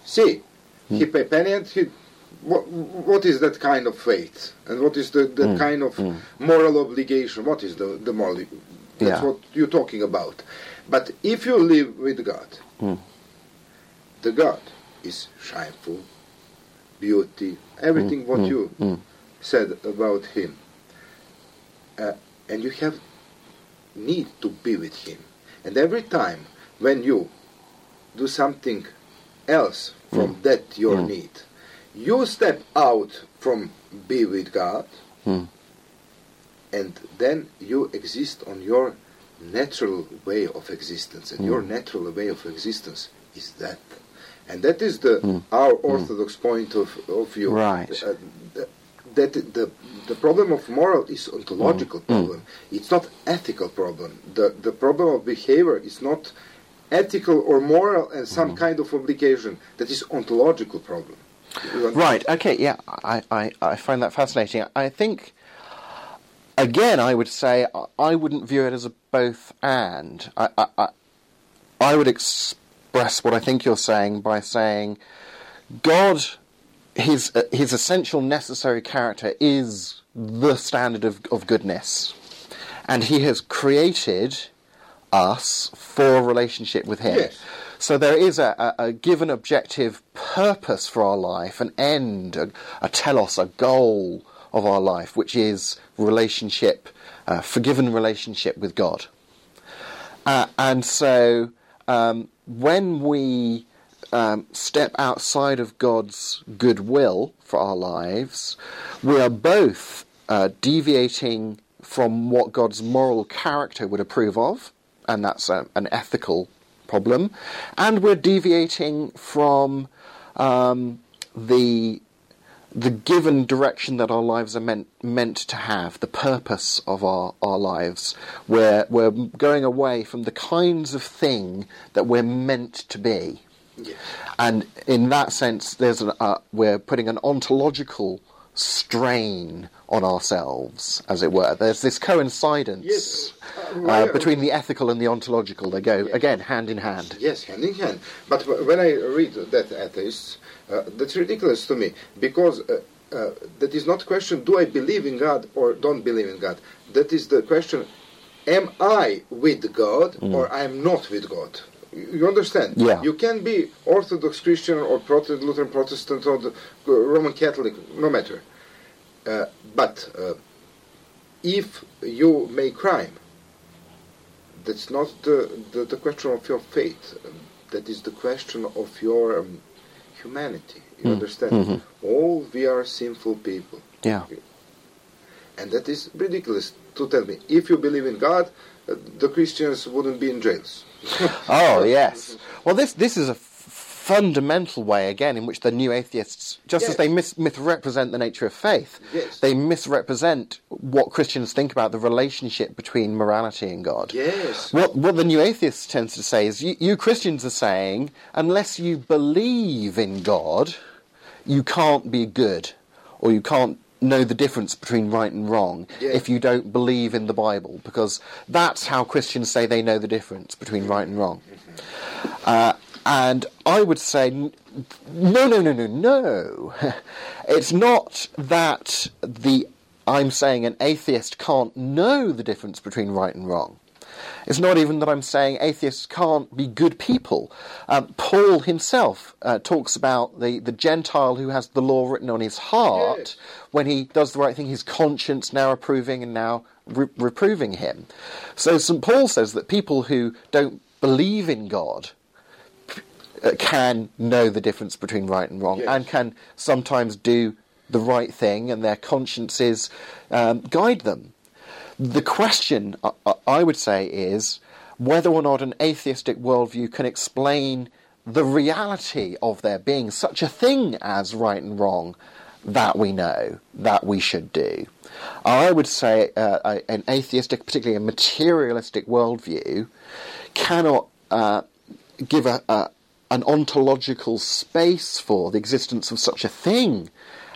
"See, mm. he pay penny and he what, what is that kind of faith? And what is the, the Mm, kind of moral obligation? What is the, the moral? That's Yeah. what you're talking about. But if you live with God, Mm. the God is shameful, beauty, everything what mm, you mm. said about Him. Uh, and you have need to be with Him. And every time when you do something else from that your Mm. need, you step out from be with God, Mm. and then you exist on your natural way of existence, and your hmm. natural way of existence is that. And that is the Mm. our hmm. orthodox point of, of view. Right. Uh, th- that the the problem of moral is ontological hmm. problem. It's not ethical problem. The the problem of behavior is not ethical or moral and some kind of obligation. That is ontological problem. Right. Okay. Yeah. I, I, I find that fascinating. I think, again, I would say I- wouldn't view it as a both and. I, I, I, I would express what I think you're saying by saying God, his uh, his essential necessary character is the standard of, of goodness, and he has created us for relationship with him. Yes. So there is a, a, a given objective purpose for our life, an end, a, a telos, a goal of our life, which is relationship, uh, forgiven relationship with God. Uh, and so um, when we um, step outside of God's goodwill for our lives, we are both uh, deviating from what God's moral character would approve of, and that's a, an ethical problem, and we're deviating from um, the the given direction that our lives are meant meant to have, the purpose of our, our lives. We're we're going away from the kinds of thing that we're meant to be. Yes. And in that sense, there's an, uh, we're putting an ontological strain on ourselves, as it were. There's this coincidence Yes. Uh, uh, between the ethical and the ontological. They go again hand in hand. Yes, hand in hand. But wh- when I read that atheists, uh, that's ridiculous to me because uh, uh, that is not question: Do I believe in God or don't believe in God? That is the question: Am I with God or I am not with God? You you understand? Yeah. You can be Orthodox Christian or Protestant, Lutheran Protestant or the uh, Roman Catholic, no matter. Uh, but uh, if you make crime, that's not the, the, the question of your faith. Um, That is the question of your um, humanity. You Mm. understand? Mhm. All we are sinful people. Yeah. And that is ridiculous to tell me. If you believe in God, uh, the Christians wouldn't be in jails. Oh yes. Well, this this is a fundamental way again in which the new atheists, just as they mis- misrepresent the nature of faith, Yes. they misrepresent what Christians think about the relationship between morality and God. Yes. What what the new atheists tends to say is you, you Christians are saying unless you believe in God, you can't be good, or you can't know the difference between right and wrong Yeah. if you don't believe in the Bible, because that's how Christians say they know the difference between right and wrong. Uh, and I would say, no, no, no, no, no. it's not that the I'm saying an atheist can't know the difference between right and wrong. It's not even that I'm saying atheists can't be good people. Um, Paul himself uh, talks about the, the Gentile who has the law written on his heart Yes. when he does the right thing, his conscience now approving and now re- reproving him. So St. Paul says that people who don't believe in God can know the difference between right and wrong Yes. and can sometimes do the right thing and their consciences um, guide them. The question, I, I- I would say, is whether or not an atheistic worldview can explain the reality of there being such a thing as right and wrong that we know, that we should do. I would say uh, an atheistic, particularly a materialistic worldview, cannot uh, give a, a, an ontological space for the existence of such a thing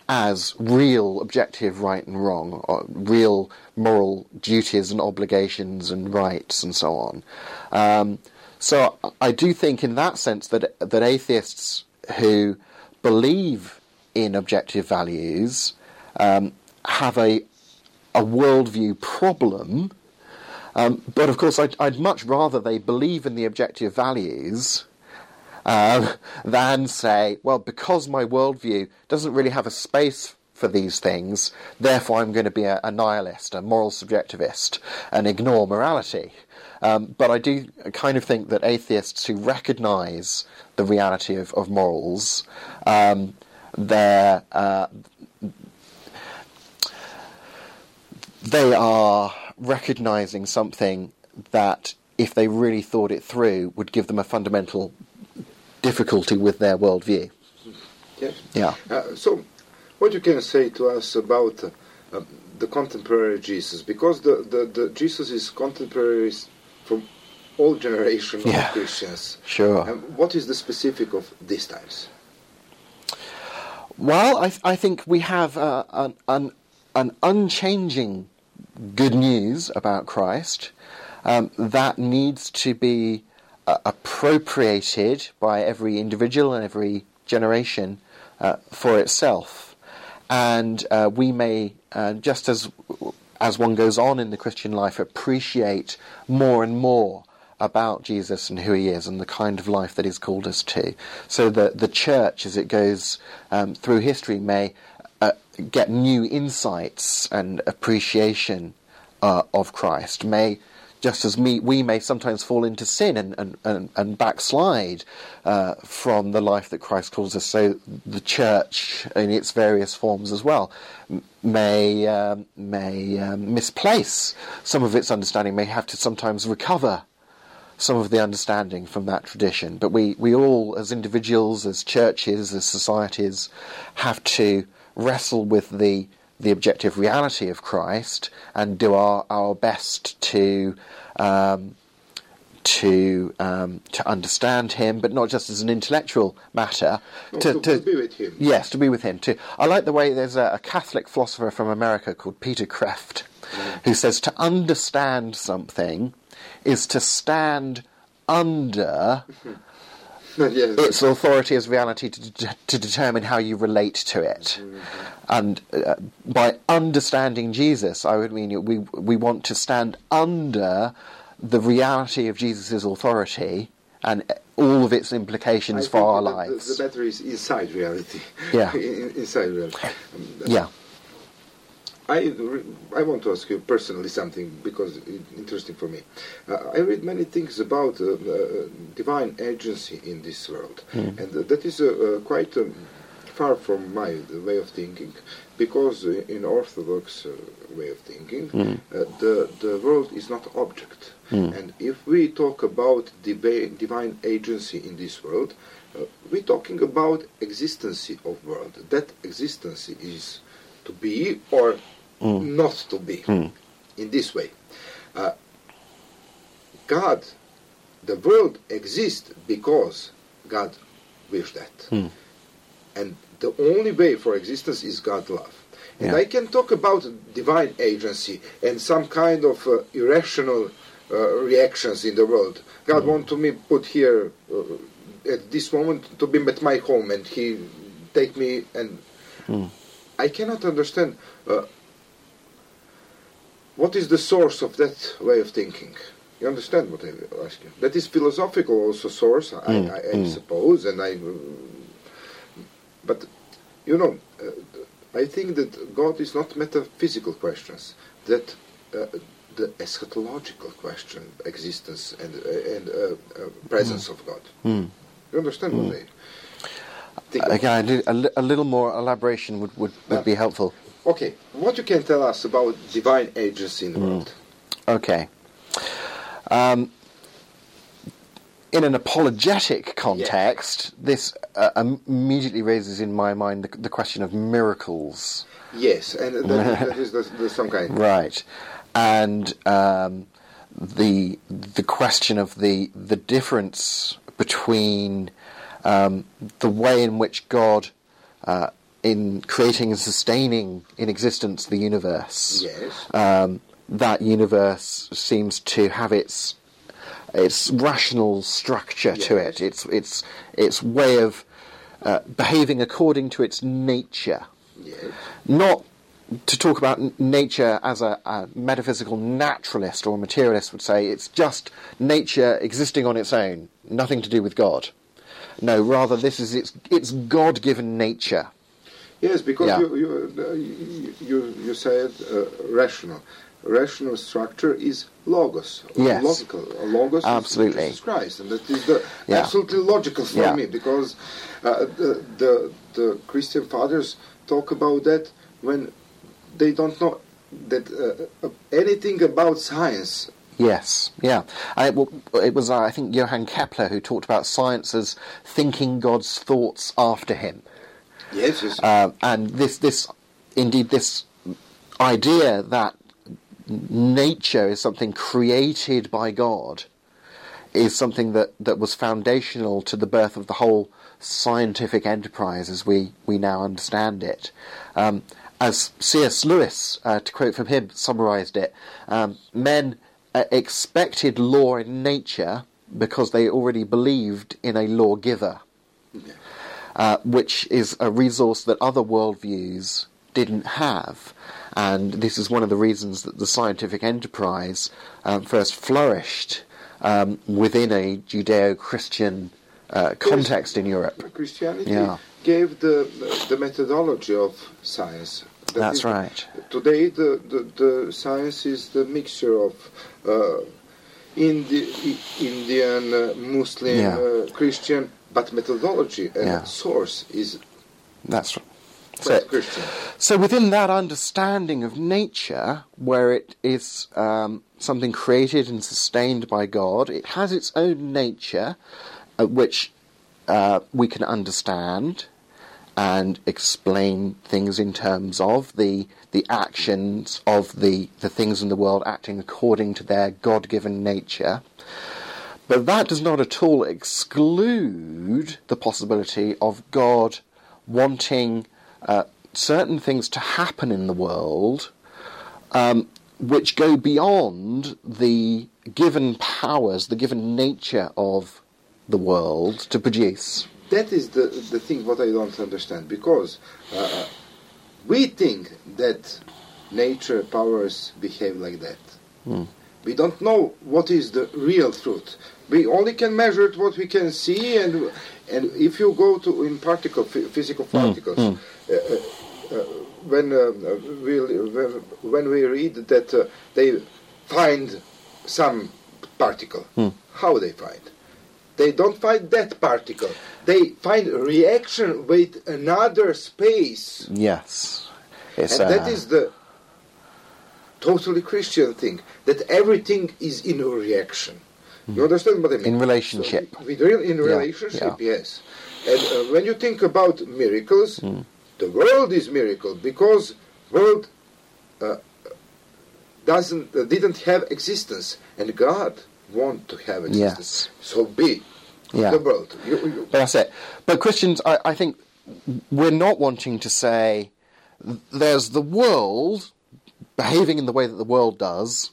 as real objective right and wrong, or real moral duties and obligations and rights and so on. Um, so I do think, in that sense, that that atheists who believe in objective values um, have a a worldview problem. Um, but of course, I'd, I'd, much rather they believe in the objective values uh, than say, well, because my worldview doesn't really have a space for these things, therefore I'm going to be a, a nihilist, a moral subjectivist, and ignore morality. Um, but I do kind of think that atheists who recognise the reality of, of morals, um, they're, uh, they are recognising something that, if they really thought it through, would give them a fundamental difficulty with their worldview. Yes. Yeah. Uh, so, what you can say to us about uh, the contemporary Jesus? Because the, the, the Jesus is contemporary from all generations Yeah. of Christians. Sure. And what is the specific of these times? Well, I, I think we have uh, an, an, an unchanging good news about Christ um, that needs to be uh, appropriated by every individual and every generation uh, for itself. And uh, we may, uh, just as as one goes on in the Christian life, appreciate more and more about Jesus and who he is and the kind of life that he's called us to. So that the church, as it goes um, through history, may uh, get new insights and appreciation of Christ, may just as me, we may sometimes fall into sin and, and, and, and backslide uh, from the life that Christ calls us, so the church in its various forms as well may, um, may um, misplace some of its understanding, may have to sometimes recover some of the understanding from that tradition. But we, we all, as individuals, as churches, as societies, have to wrestle with the the objective reality of Christ and do our, our best to um, to um, to understand him, but not just as an intellectual matter. No, to- to be with him. Yes, to be with him. To I like the way there's a, a Catholic philosopher from America called Peter Kreeft, who says to understand something is to stand under yes. its authority as reality to, de- to determine how you relate to it. And uh, by understanding Jesus, I would mean we we want to stand under the reality of Jesus' authority and all of its implications I for our the- lives. The, the better is inside reality. Yeah. In- inside reality. Um, yeah. I, re- I want to ask you personally something because it's interesting for me. Uh, I read many things about uh, uh, divine agency in this world, and uh, that is uh, uh, quite um, far from my way of thinking, because uh, in Orthodox uh, way of thinking, uh, the the world is not object, and if we talk about divi- divine agency in this world, uh, we're talking about existency of world. That existency is to be or not to be in this way. Uh, God, the world exists because God wished that. And the only way for existence is God love. And Yeah. I can talk about divine agency and some kind of uh, irrational uh, reactions in the world. God want to me put here uh, at this moment to be at my home and he take me and I cannot understand uh, what is the source of that way of thinking. You understand what I ask you? That is philosophical also source, I, I, I suppose, and I. But you know, uh, I think that God is not metaphysical questions. That uh, the eschatological question, existence and uh, and uh, uh, presence of God. You understand what I think? Again, I did- a, li- a little more elaboration would, would, would be helpful. Okay, what you can tell us about divine agency in the world? Okay. Um, in an apologetic context, this uh, immediately raises in my mind the, the question of miracles. Yes, and that, that is the, the, some kind. Right. And um, the the question of the the difference between um, the way in which God, uh, in creating and sustaining in existence the universe, Yes. um, that universe seems to have its its rational structure to it. Its its its way of uh, behaving according to its nature. Yes. Not to talk about n- nature as a, a metaphysical naturalist or a materialist would say, it's just nature existing on its own, nothing to do with God. No, rather, this is its, its God given nature. Yes, because Yeah. you, you, uh, you, you, said uh, rational. Rational structure is logos, Yes. logical. Logos Absolutely. is Jesus Christ, and that is the Yeah. absolutely logical for Yeah. me because uh, the, the the Christian fathers talk about that when they don't know that uh, uh, anything about science. Yes, yeah. And it, w- it was, uh, I think, Johann Kepler who talked about science as thinking God's thoughts after him. Yes, yes. Uh, and this, this, indeed, this idea that nature is something created by God is something that, that was foundational to the birth of the whole scientific enterprise as we, we now understand it. Um, as C.S. Lewis, uh, to quote from him, summarized it, um, men uh, expected law in nature because they already believed in a lawgiver uh, which is a resource that other worldviews didn't have. And this is one of the reasons that the scientific enterprise um, first flourished um, within a Judeo Christian uh, context in Europe. Christianity Yeah. gave the the methodology of science. That That's is- right. Today, the, the, the science is the mixture of uh, Indi- Indian, uh, Muslim, Yeah. uh, Christian, but methodology and Yeah. source is That's right. So, so within that understanding of nature, where it is um, something created and sustained by God, it has its own nature, uh, which uh, we can understand and explain things in terms of the the actions of the the things in the world acting according to their God-given nature. But that does not at all exclude the possibility of God wanting uh, certain things to happen in the world um, which go beyond the given powers, the given nature of the world to produce. That is the, the thing what I don't understand because uh, we think that nature powers behave like that. Hmm. We don't know what is the real truth. We only can measure it what we can see, and and if you go to in particle phy- physical Hmm. particles, uh, uh, uh, when uh, we when, we read that uh, they find some particle, Hmm. how they find? They don't find that particle. They find a reaction with another space. Yes. It's, and that uh, the totally Christian thing, that everything is in a reaction. You understand what I mean? In relationship. So, in relationship, yeah. yes. And uh, when you think about miracles, Hmm. the world is miracle because world uh, doesn't uh, didn't have existence, and God want to have existence. Yes. So be Yeah. the world. You, you, That's it. But Christians, I, I think we're not wanting to say there's the world behaving in the way that the world does,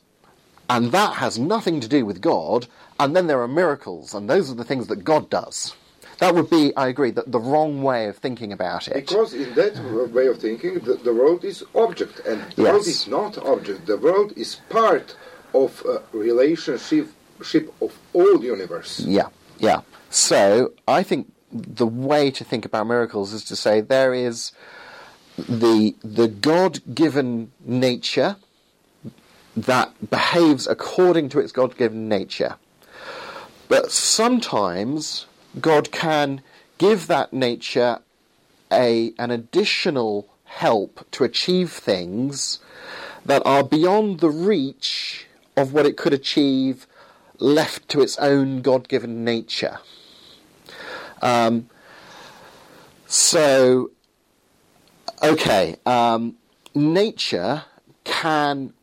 and that has nothing to do with God, and then there are miracles, and those are the things that God does. That would be, I agree, the, the wrong way of thinking about it. Because in that way of thinking, the, the world is object, and the world is not object. The world is part of a relationship ship of all the universe. Yeah, yeah. So I think the way to think about miracles is to say there is the the God given nature that behaves according to its God given nature. But sometimes God can give that nature a an additional help to achieve things that are beyond the reach of what it could achieve left to its own God given nature. Um, so, okay, um, nature can,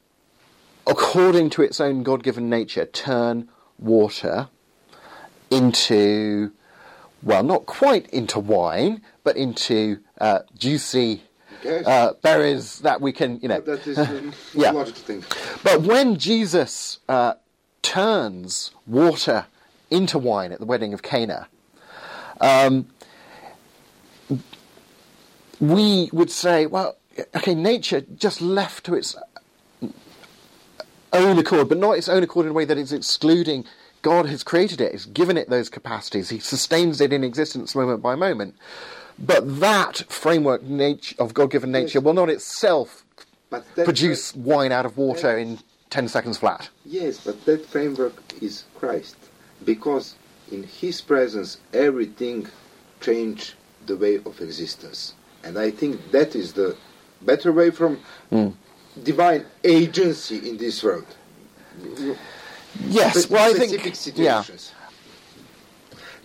according to its own God given nature, turn water into, well, not quite into wine, but into uh, juicy uh, berries that we can, you know. that is um, Yeah. logical thing. But when Jesus uh, turns water into wine at the wedding of Cana, um, we would say, well, okay, nature just left to its own accord, but not its own accord in a way that it's excluding. God has created it, He's given it those capacities, He sustains it in existence moment by moment. But that framework nature, of God given nature Yes. will not itself But that produce wine out of water in 10 seconds flat. Yes, but that framework is Christ, because in His presence everything changed the way of existence, and I think that is the better way from Hmm. Divine agency in this world. Yes, Spe- well, I think. specific Yeah.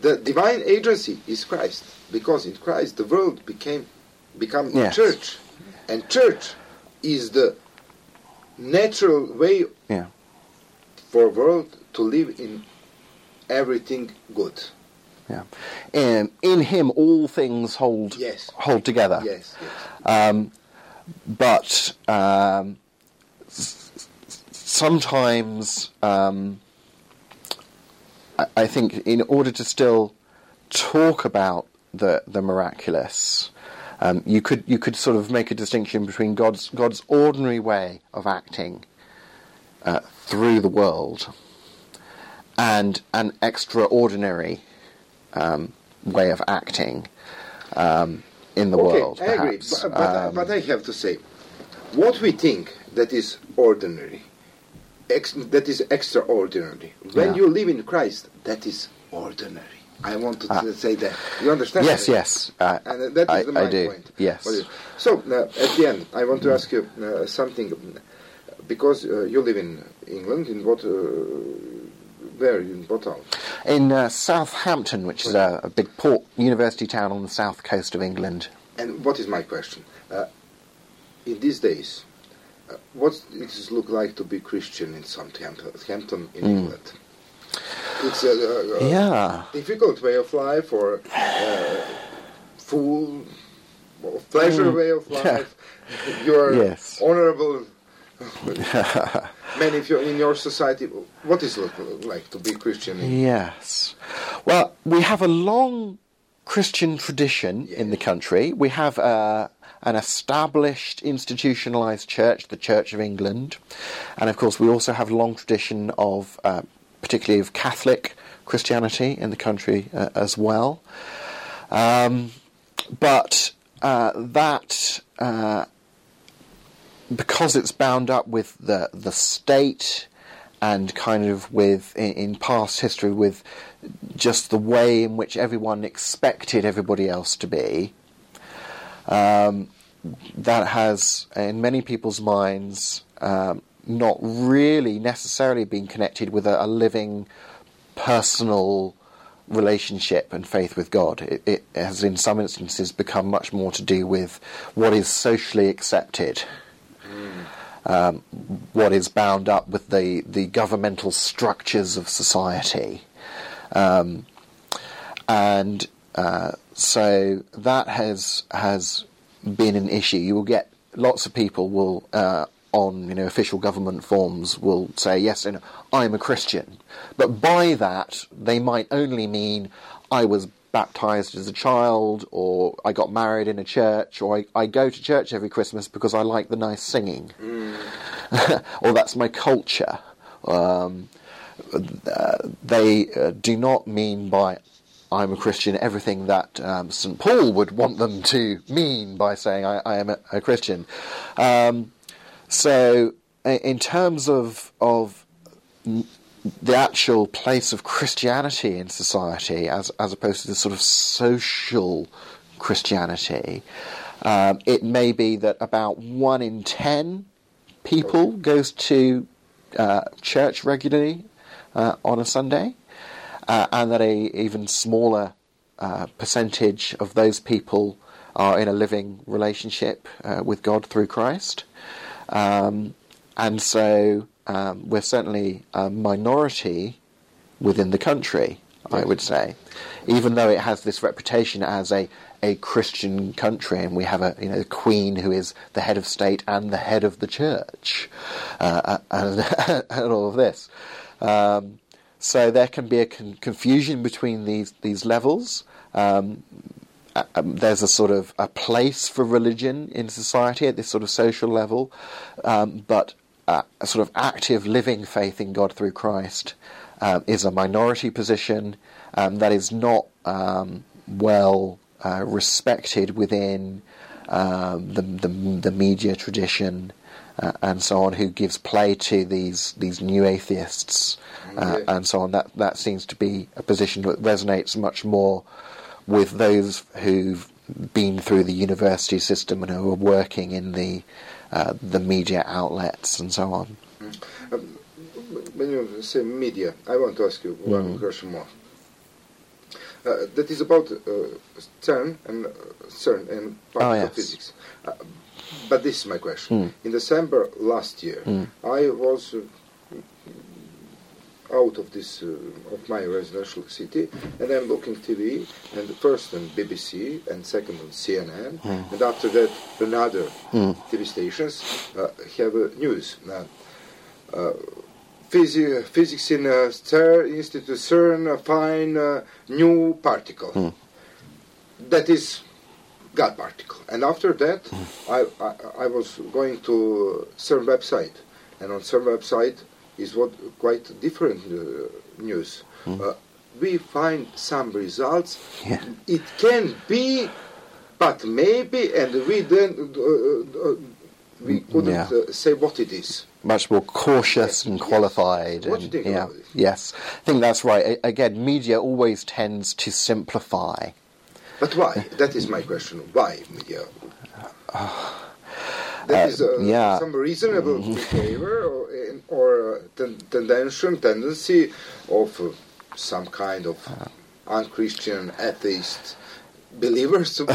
The divine agency is Christ, because in Christ the world became become Yes. church, and church is the natural way Yeah. for world to live in everything good. Yeah. In, in him, all things hold Yes. hold together. Yes, yes. Um, but um, sometimes um, I, I think in order to still talk about the the miraculous, um, you could you could sort of make a distinction between God's God's ordinary way of acting uh, through the world and an extraordinary um, way of acting. Um, in the okay, world. I agree. But, but, I- Um, but I have to say, what we think that is ordinary, ex- that is extraordinary. When Yeah. you live in Christ, that is ordinary. I want to Ah. say that. You understand? yes, yes, uh, And uh, that is I, the I do. point. Yes. So uh, at the end, I want to ask you uh, something, because uh, you live in England. In what? Where in? In uh, Southampton, which is a, a big port university town on the south coast of England. And what is my question? Uh, in these days, uh, what does it look like to be Christian in Southampton, Hampton in England? It's a, a, a Yeah. difficult way of life, or uh, full, or pleasure way of life. You're Yes. honorable. Many of you in your society. What is it like to be Christian? In, Yes. Well, we have a long Christian tradition in the country. We have uh, an established institutionalized church, the Church of England. And of course, we also have a long tradition of, uh, particularly of Catholic Christianity in the country uh, as well. Um, but uh, that uh, because it's bound up with the the state and kind of with in, in past history with just the way in which everyone expected everybody else to be. Um, that has, in many people's minds, um, not really necessarily been connected with a, a living, personal relationship and faith with God. It, it has, in some instances, become much more to do with what is socially accepted, um, what is bound up with the, the governmental structures of society. Um, and uh, so that has has been an issue. You will get lots of people will uh, on you know official government forms will say yes, you know, I'm a Christian, but by that they might only mean I was baptized as a child, or I got married in a church, or I, I go to church every Christmas because I like the nice singing, or that's my culture. Um, uh, they uh, do not mean by I'm a Christian everything that um, St. Paul would want them to mean by saying I, I am a, a Christian. Um, so, in terms of of the actual place of Christianity in society, as as opposed to the sort of social Christianity, um, it may be that about one in ten people goes to uh, church regularly uh, on a Sunday, uh, and that a even smaller uh, percentage of those people are in a living relationship uh, with God through Christ. Um, and so um, we're certainly a minority within the country, I would say, even though it has this reputation as a, a Christian country, and we have a you know the Queen who is the head of state and the head of the church, uh, and, and all of this. Um, so there can be a con- confusion between these these levels. Um, uh, um, there's a sort of a place for religion in society at this sort of social level, um, but uh, a sort of active living faith in God through Christ um, is a minority position um, that is not um, well uh, respected within um, the, the, the media tradition. Uh, and so on, who gives play to these these new atheists, uh, and so on. That that seems to be a position that resonates much more with those who've been through the university system and who are working in the uh, the media outlets and so on. Um, when you say media, I want to ask you one Mm. question more. Uh, that is about uh, CERN and uh, CERN and particle Oh, yes. physics. Uh, but this is my question. Mm. In December last year, Mm. I was out of this uh, of my residential city, and I'm looking TV, and first on BBC, and second on CNN, Mm. and after that another Mm. TV stations uh, have uh, news. Uh, uh, physi- physics in uh, CERN, Institute CERN uh, find uh, new particle. Mm. That is God particle. And after that, I, I, I was going to CERN website, and on CERN website is what quite different uh, news. Uh, we find some results. Yeah. It can be, but maybe, and we then uh, uh, uh, we couldn't Yeah. uh, say what it is. Much more cautious and Yes. qualified. What do and, yeah, yes, I think that's right. A- again, media always tends to simplify. But why? That is my question. Why media? That is uh, yeah. some reasonable behavior or, or uh, ten- tendency, tendency of uh, some kind of unchristian atheist believers.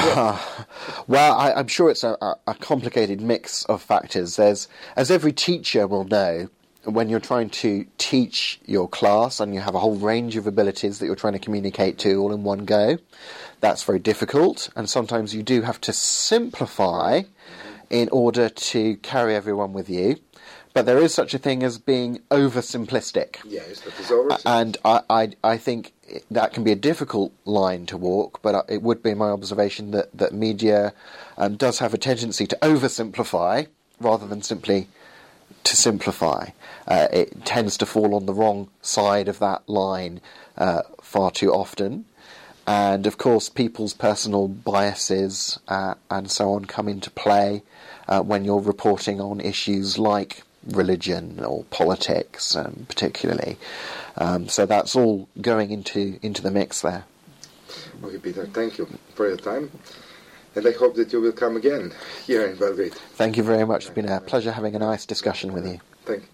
Well, I, I'm sure it's a, a, a complicated mix of factors. There's, as every teacher will know, when you're trying to teach your class and you have a whole range of abilities that you're trying to communicate to all in one go, that's very difficult. And sometimes you do have to simplify in order to carry everyone with you. But there is such a thing as being oversimplistic. yes, that is over. And I, I, I think that can be a difficult line to walk, but it would be my observation that, that media um, does have a tendency to oversimplify rather than simply to simplify. Uh, it tends to fall on the wrong side of that line uh, far too often. And of course, people's personal biases uh, and so on come into play uh, when you're reporting on issues like religion or politics, um, particularly. Um, so that's all going into into the mix there. Okay, Peter, thank you for your time. And I hope that you will come again here in Belgrade. Thank you very much. It's been a pleasure having a nice discussion with you. Thank you.